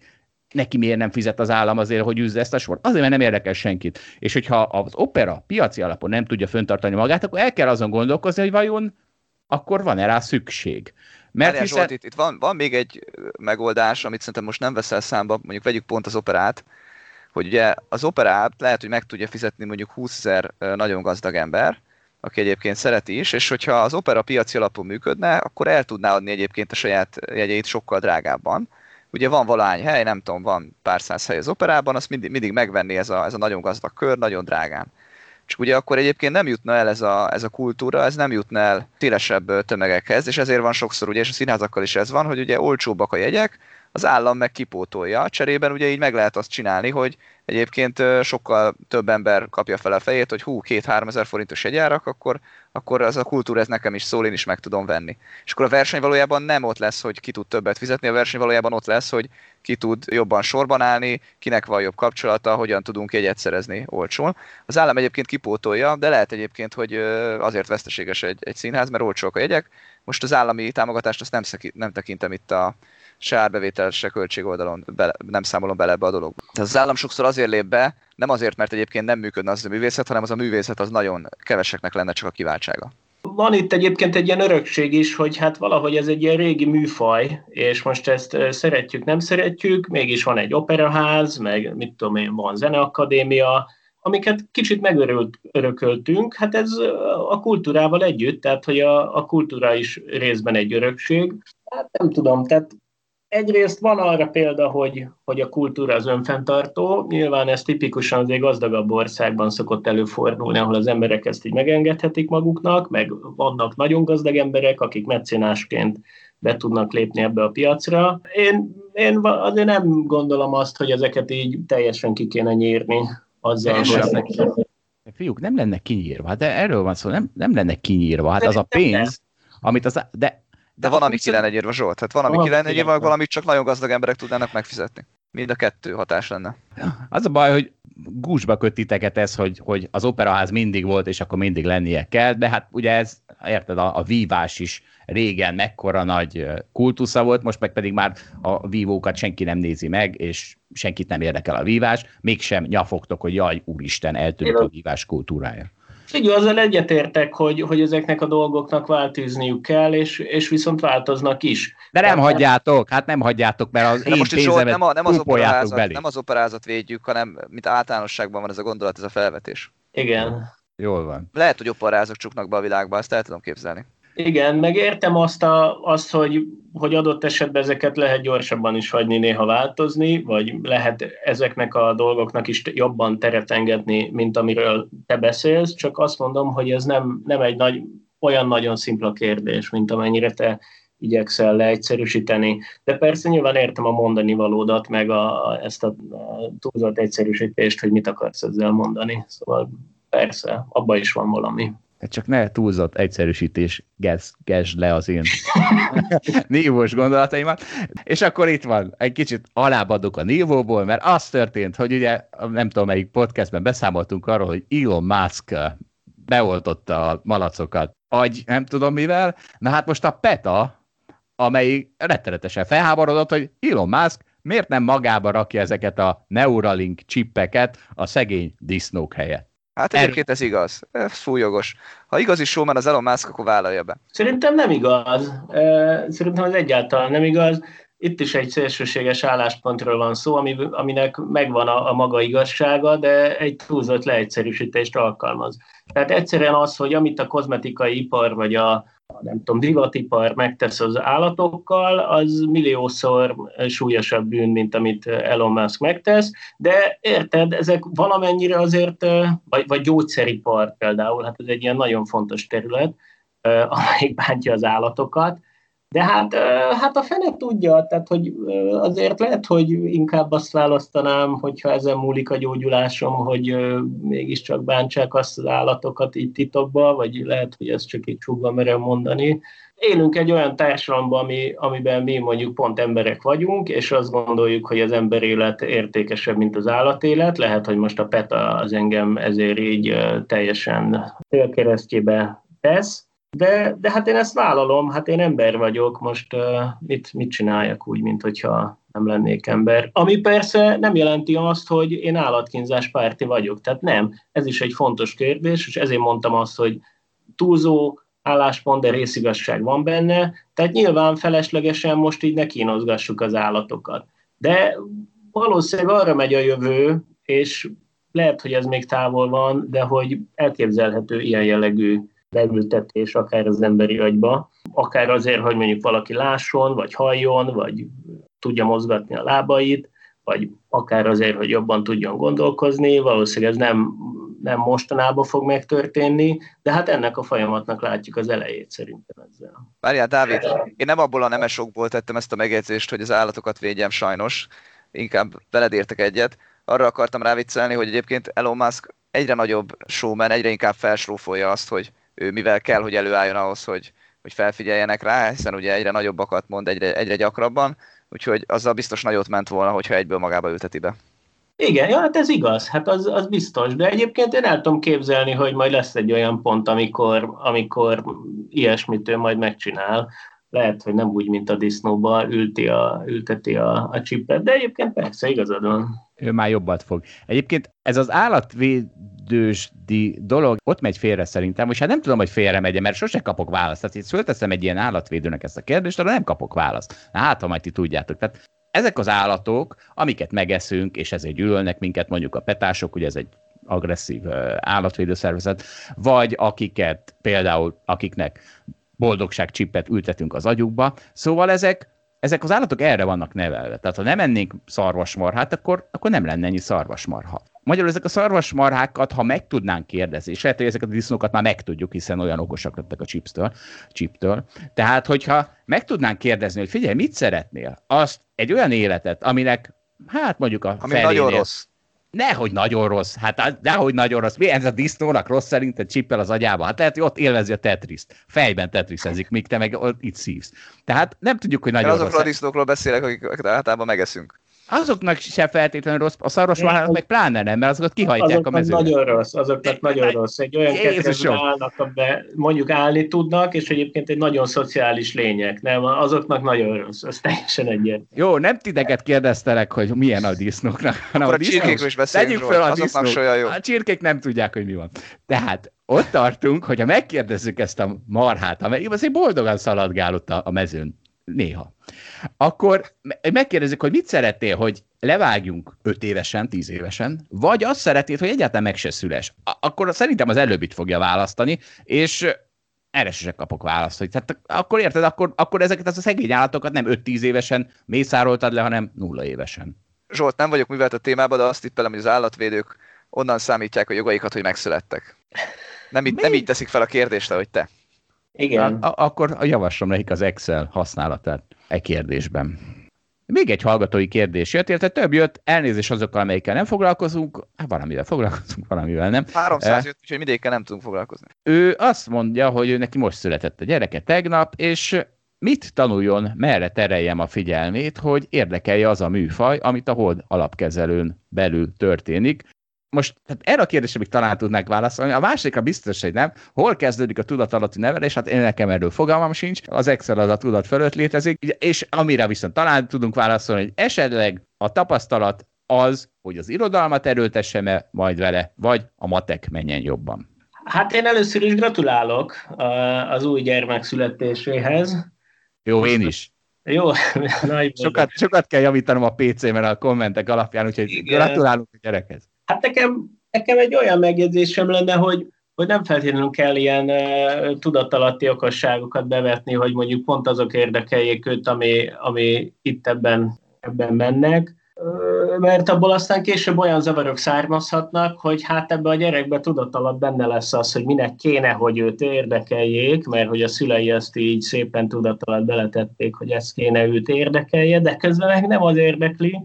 neki miért nem fizet az állam azért, hogy üzze ezt a sort? Azért, mert nem érdekel senkit. És hogyha az opera piaci alapon nem tudja föntartani magát, akkor el kell azon gondolkozni, hogy vajon akkor van-e rá szükség. Mert hiszen... Zsolt, itt, itt van, van még egy megoldás, amit szerintem most nem veszel számba, mondjuk vegyük pont az operát, hogy ugye az operát lehet, hogy meg tudja fizetni mondjuk 20 ezer nagyon gazdag ember, aki egyébként szereti is, és hogyha az opera piaci alapon működne, akkor el tudná adni egyébként a saját jegyeit sokkal drágábban. Ugye van valány hely, nem tudom, van pár száz hely az operában, azt mindig, mindig megvenni ez a, ez a nagyon gazdag kör, nagyon drágán. Csak ugye akkor egyébként nem jutna el ez a, ez a kultúra, ez nem jutna el szélesebb tömegekhez, és ezért van sokszor, ugye, és a színházakkal is ez van, hogy ugye olcsóbbak a jegyek, az állam meg kipótolja. Cserében ugye így meg lehet azt csinálni, hogy egyébként sokkal több ember kapja fel a fejét, hogy hú, két-három ezer forintos jegyárak, akkor, akkor az a kultúra ez nekem is szól, én is meg tudom venni. És akkor a verseny valójában nem ott lesz, hogy ki tud többet fizetni, a verseny valójában ott lesz, hogy ki tud jobban sorban állni, kinek van jobb kapcsolata, hogyan tudunk jegyet szerezni olcsón. Az állam egyébként kipótolja, de lehet egyébként, hogy azért veszteséges egy, egy színház, mert olcsóak a jegyek. Most az állami támogatást azt nem, nem tekintem itt a, se árbevétel, se költség oldalon bele, nem számolom bele ebbe a dologba. Tehát az állam sokszor azért lép be, nem azért, mert egyébként nem működne az a művészet, hanem az a művészet az nagyon keveseknek lenne csak a kiváltsága. Van itt egyébként egy ilyen örökség is, hogy hát valahogy ez egy ilyen régi műfaj, és most ezt szeretjük, nem szeretjük, mégis van egy operaház, meg mit tudom én, van zeneakadémia, amiket kicsit megörököltünk, hát ez a kultúrával együtt, tehát hogy a, a kultúra is részben egy örökség. Hát nem tudom, tehát egyrészt van arra példa, hogy, hogy a kultúra az önfenntartó, nyilván ez tipikusan az egy gazdagabb országban szokott előfordulni, ahol az emberek ezt így megengedhetik maguknak, meg vannak nagyon gazdag emberek, akik meccénásként be tudnak lépni ebbe a piacra. Én, én azért nem gondolom azt, hogy ezeket így teljesen ki kéne nyírni azzal, hogy... Fiúk, nem lenne kinyírva, de erről van szó, nem, nem lenne kinyírva. Hát az a pénz, amit az, de de van, ami ki lenne írva, Zsolt. Tehát van, ami ki lenne írva, valamit csak nagyon gazdag emberek tudnának megfizetni. Mind a kettő hatás lenne. Az a baj, hogy gúzsba köt titeket ez, hogy, hogy az operaház mindig volt, és akkor mindig lennie kell, de hát ugye ez, érted, a, a vívás is régen mekkora nagy kultusza volt, most meg pedig már a vívókat senki nem nézi meg, és senkit nem érdekel a vívás, mégsem nyafogtok, hogy jaj, úristen, eltűnt a vívás kultúrája. Igen, azzal egyetértek, hogy, hogy ezeknek a dolgoknak változniuk kell, és, és viszont változnak is. De nem Tehát, hagyjátok, hát nem hagyjátok, mert az én most is nem, a, nem, az operázat, nem az operázat védjük, hanem mint általánosságban van ez a gondolat, ez a felvetés. Igen. Jól van. Lehet, hogy operázok csuknak be a világba, ezt el tudom képzelni. Igen, meg értem azt, a, azt hogy, hogy adott esetben ezeket lehet gyorsabban is hagyni, néha változni, vagy lehet ezeknek a dolgoknak is jobban teret engedni, mint amiről te beszélsz, csak azt mondom, hogy ez nem, nem egy nagy, olyan nagyon szimpla kérdés, mint amennyire te igyekszel leegyszerűsíteni. De persze nyilván értem a mondani valódat, meg a, ezt a, a túlzott egyszerűsítést, hogy mit akarsz ezzel mondani. Szóval persze, abban is van valami. Hát csak ne túlzott egyszerűsítés gezd le az én (laughs) nívós gondolataimat. És akkor itt van, egy kicsit alábbadok a nívóból, mert az történt, hogy ugye nem tudom melyik podcastben beszámoltunk arról, hogy Elon Musk beoltotta a malacokat agy, nem tudom mivel. Na hát most a PETA, amelyik rettenetesen felháborodott, hogy Elon Musk miért nem magába rakja ezeket a Neuralink csippeket a szegény disznók helyett. Hát egyébként ez igaz. Ez fújogos. Ha igaz is showman az Elon Musk, akkor vállalja be. Szerintem nem igaz. Szerintem ez egyáltalán nem igaz. Itt is egy szélsőséges álláspontról van szó, aminek megvan a, a maga igazsága, de egy túlzott leegyszerűsítést alkalmaz. Tehát egyszerűen az, hogy amit a kozmetikai ipar vagy a, nem tudom, divatipar megtesz az állatokkal, az milliószor súlyosabb bűn, mint amit Elon Musk megtesz, de érted, ezek valamennyire azért, vagy, vagy gyógyszeripar például, hát ez egy ilyen nagyon fontos terület, amelyik bántja az állatokat, de hát, hát a fene tudja, tehát hogy azért lehet, hogy inkább azt választanám, hogyha ezen múlik a gyógyulásom, hogy mégiscsak bántsák azt az állatokat így titokba, vagy lehet, hogy ezt csak így csúgva merem mondani. Élünk egy olyan társadalomban, ami, amiben mi mondjuk pont emberek vagyunk, és azt gondoljuk, hogy az ember élet értékesebb, mint az állatélet. Lehet, hogy most a PETA az engem ezért így teljesen félkeresztjébe tesz, de, de hát én ezt vállalom, hát én ember vagyok, most uh, mit, mit csináljak úgy, mint hogyha nem lennék ember. Ami persze nem jelenti azt, hogy én állatkínzás párti vagyok, tehát nem. Ez is egy fontos kérdés, és ezért mondtam azt, hogy túlzó álláspont, de részigasság van benne, tehát nyilván feleslegesen most így ne kínozgassuk az állatokat. De valószínűleg arra megy a jövő, és lehet, hogy ez még távol van, de hogy elképzelhető ilyen jellegű beültetés akár az emberi agyba, akár azért, hogy mondjuk valaki lásson, vagy halljon, vagy tudja mozgatni a lábait, vagy akár azért, hogy jobban tudjon gondolkozni, valószínűleg ez nem nem mostanában fog megtörténni, de hát ennek a folyamatnak látjuk az elejét szerintem ezzel. Várjál, Dávid, én nem abból a nemesokból tettem ezt a megjegyzést, hogy az állatokat védjem sajnos, inkább veled értek egyet. Arra akartam ráviccelni, hogy egyébként Elon Musk egyre nagyobb showman, egyre inkább felsrófolja azt, hogy mivel kell, hogy előálljon ahhoz, hogy, hogy felfigyeljenek rá, hiszen ugye egyre nagyobbakat mond egyre, egyre gyakrabban, úgyhogy azzal biztos nagyot ment volna, hogyha egyből magába ülteti be. Igen, ja, hát ez igaz, hát az, az biztos, de egyébként én el tudom képzelni, hogy majd lesz egy olyan pont, amikor, amikor ilyesmit ő majd megcsinál. Lehet, hogy nem úgy, mint a disznóba ülti a, ülteti a, a csipet, de egyébként persze igazad van. Ő már jobbat fog. Egyébként ez az állatvédősdi dolog ott megy félre szerintem, és hát nem tudom, hogy félre megy, mert sose kapok választ. Tehát itt fölteszem egy ilyen állatvédőnek ezt a kérdést, arra nem kapok választ. Hát, ha majd ti tudjátok. Tehát ezek az állatok, amiket megeszünk, és ezért gyűlölnek minket, mondjuk a petások, ugye ez egy agresszív állatvédőszervezet, vagy akiket például, akiknek boldogságcsippet ültetünk az agyukba. Szóval ezek, ezek az állatok erre vannak nevelve. Tehát ha nem ennénk szarvasmarhát, akkor, akkor nem lenne ennyi szarvasmarha. Magyarul ezek a szarvasmarhákat, ha meg tudnánk kérdezni, és lehet, hogy ezeket a disznókat már megtudjuk, hiszen olyan okosak lettek a chipstől, chiptől. Tehát, hogyha meg tudnánk kérdezni, hogy figyelj, mit szeretnél? Azt egy olyan életet, aminek, hát mondjuk a Ami nagyon rossz. Nehogy nagyon rossz, hát nehogy nagyon rossz. Mi ez a disznónak rossz szerinted csippel az agyába? Hát lehet, hogy ott élvezi a Tetriszt. Fejben Tetrisezik, míg te meg ott itt szívsz. Tehát nem tudjuk, hogy nagyon azokról rossz. a disznókról beszélek, akik általában megeszünk azoknak se feltétlenül rossz, a szarvasmarhának meg pláne nem, mert azokat kihajtják azoknak a mezőre. nagyon rossz, azoknak nagyon rossz. Egy olyan kettőben állnak, amiben mondjuk állni tudnak, és egyébként egy nagyon szociális lények, nem? Azoknak nagyon rossz, az teljesen egyet. Jó, nem titeket kérdeztelek, hogy milyen a disznóknak, hanem a, a csirkékről is beszéljünk fel a disznók. Jó. A csirkék nem tudják, hogy mi van. Tehát ott tartunk, hogyha megkérdezzük ezt a marhát, amely azért boldogan szaladgál ott a, a mezőn, néha akkor megkérdezik, hogy mit szeretnél, hogy levágjunk 5 évesen, 10 évesen, vagy azt szeretnéd, hogy egyáltalán meg se szüles. Akkor szerintem az előbbit fogja választani, és erre sem kapok választ. Hogy, tehát akkor érted, akkor, akkor ezeket az a szegény állatokat nem 5-10 évesen mészároltad le, hanem nulla évesen. Zsolt, nem vagyok művelt a témában, de azt tippelem, hogy az állatvédők onnan számítják a jogaikat, hogy megszülettek. Nem, így, nem így teszik fel a kérdést, hogy te. Igen. A, akkor javaslom nekik az Excel használatát e kérdésben. Még egy hallgatói kérdés jött, illetve több jött, elnézés azokkal, amelyikkel nem foglalkozunk, hát valamivel foglalkozunk, valamivel nem. 300 jött, úgyhogy mindegyikkel nem tudunk foglalkozni. Ő azt mondja, hogy ő neki most született a gyereke tegnap, és mit tanuljon, merre tereljem a figyelmét, hogy érdekelje az a műfaj, amit a hold alapkezelőn belül történik most tehát erre a kérdésre még talán tudnánk válaszolni. A másikra biztos, hogy nem. Hol kezdődik a tudatalatti nevelés? Hát én nekem erről fogalmam sincs. Az Excel az a tudat fölött létezik, és amire viszont talán tudunk válaszolni, hogy esetleg a tapasztalat az, hogy az irodalmat erőltesse majd vele, vagy a matek menjen jobban. Hát én először is gratulálok az új gyermek születéséhez. Jó, én is. Jó, (laughs) nagy sokat, sokat kell javítanom a PC-ben a kommentek alapján, úgyhogy Igen. gratulálunk a gyerekhez. Hát nekem, nekem egy olyan megjegyzésem lenne, hogy, hogy nem feltétlenül kell ilyen uh, tudatalatti okosságokat bevetni, hogy mondjuk pont azok érdekeljék őt, ami, ami itt ebben, ebben mennek, mert abból aztán később olyan zavarok származhatnak, hogy hát ebbe a gyerekbe tudatalat benne lesz az, hogy minek kéne, hogy őt érdekeljék, mert hogy a szülei ezt így szépen tudatalat beletették, hogy ezt kéne őt érdekelje, de közben meg nem az érdekli,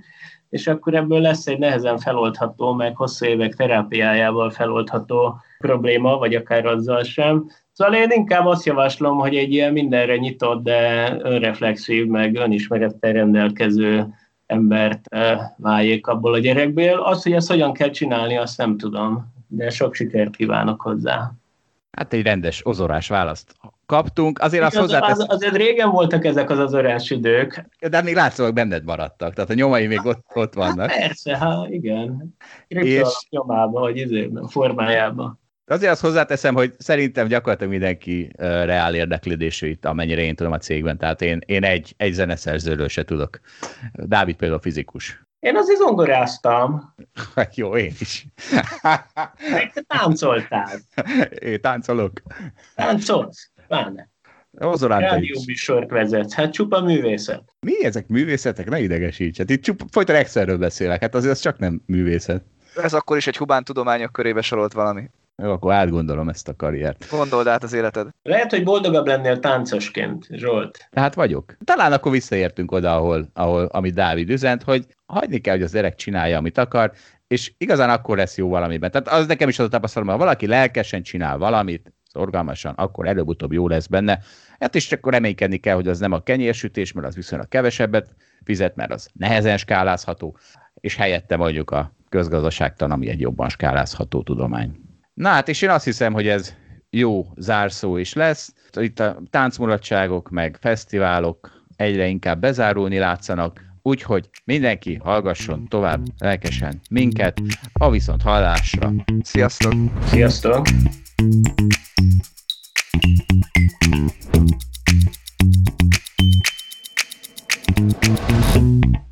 és akkor ebből lesz egy nehezen feloldható, meg hosszú évek terápiájával feloldható probléma, vagy akár azzal sem. Szóval én inkább azt javaslom, hogy egy ilyen mindenre nyitott, de önreflexív, meg önismerettel rendelkező embert váljék abból a gyerekből. Az, hogy ezt hogyan kell csinálni, azt nem tudom, de sok sikert kívánok hozzá. Hát egy rendes, ozorás választ kaptunk. Azért azt hozzátesz... az, azért régen voltak ezek az ozorás idők. De még látszólag benned maradtak, tehát a nyomai még ott, ott vannak. Hát persze, hát igen. És... nyomába, vagy izében, formájában. Azért azt hozzáteszem, hogy szerintem gyakorlatilag mindenki uh, reál érdeklődésű itt, amennyire én tudom a cégben. Tehát én, én egy, egy zeneszerzőről se tudok. Dávid például fizikus. Én azért zongoráztam. Jó, én is. Meg te táncoltál. Én táncolok. Táncolsz, pláne. Rádióműsort vezet, hát csupa művészet. Mi ezek művészetek? Ne idegesíts. Hát itt csupa, folyton Excelről beszélek, hát azért az csak nem művészet. Ez akkor is egy hubán tudományok körébe sorolt valami. Jó, akkor átgondolom ezt a karriert. Gondold át az életed. Lehet, hogy boldogabb lennél táncosként, Zsolt. Tehát vagyok. Talán akkor visszaértünk oda, ahol, ahol amit Dávid üzent, hogy hagyni kell, hogy az gyerek csinálja, amit akar, és igazán akkor lesz jó valamiben. Tehát az nekem is az a tapasztalom, ha valaki lelkesen csinál valamit, szorgalmasan, akkor előbb-utóbb jó lesz benne. Hát és akkor reménykedni kell, hogy az nem a kenyérsütés, mert az viszonylag kevesebbet fizet, mert az nehezen skálázható, és helyette mondjuk a közgazdaságtan, ami egy jobban skálázható tudomány. Na hát, és én azt hiszem, hogy ez jó zárszó is lesz. Itt a táncmulatságok, meg fesztiválok egyre inkább bezárulni látszanak, úgyhogy mindenki hallgasson tovább lelkesen minket, a viszont hallásra. Sziasztok! Sziasztok! Thank you.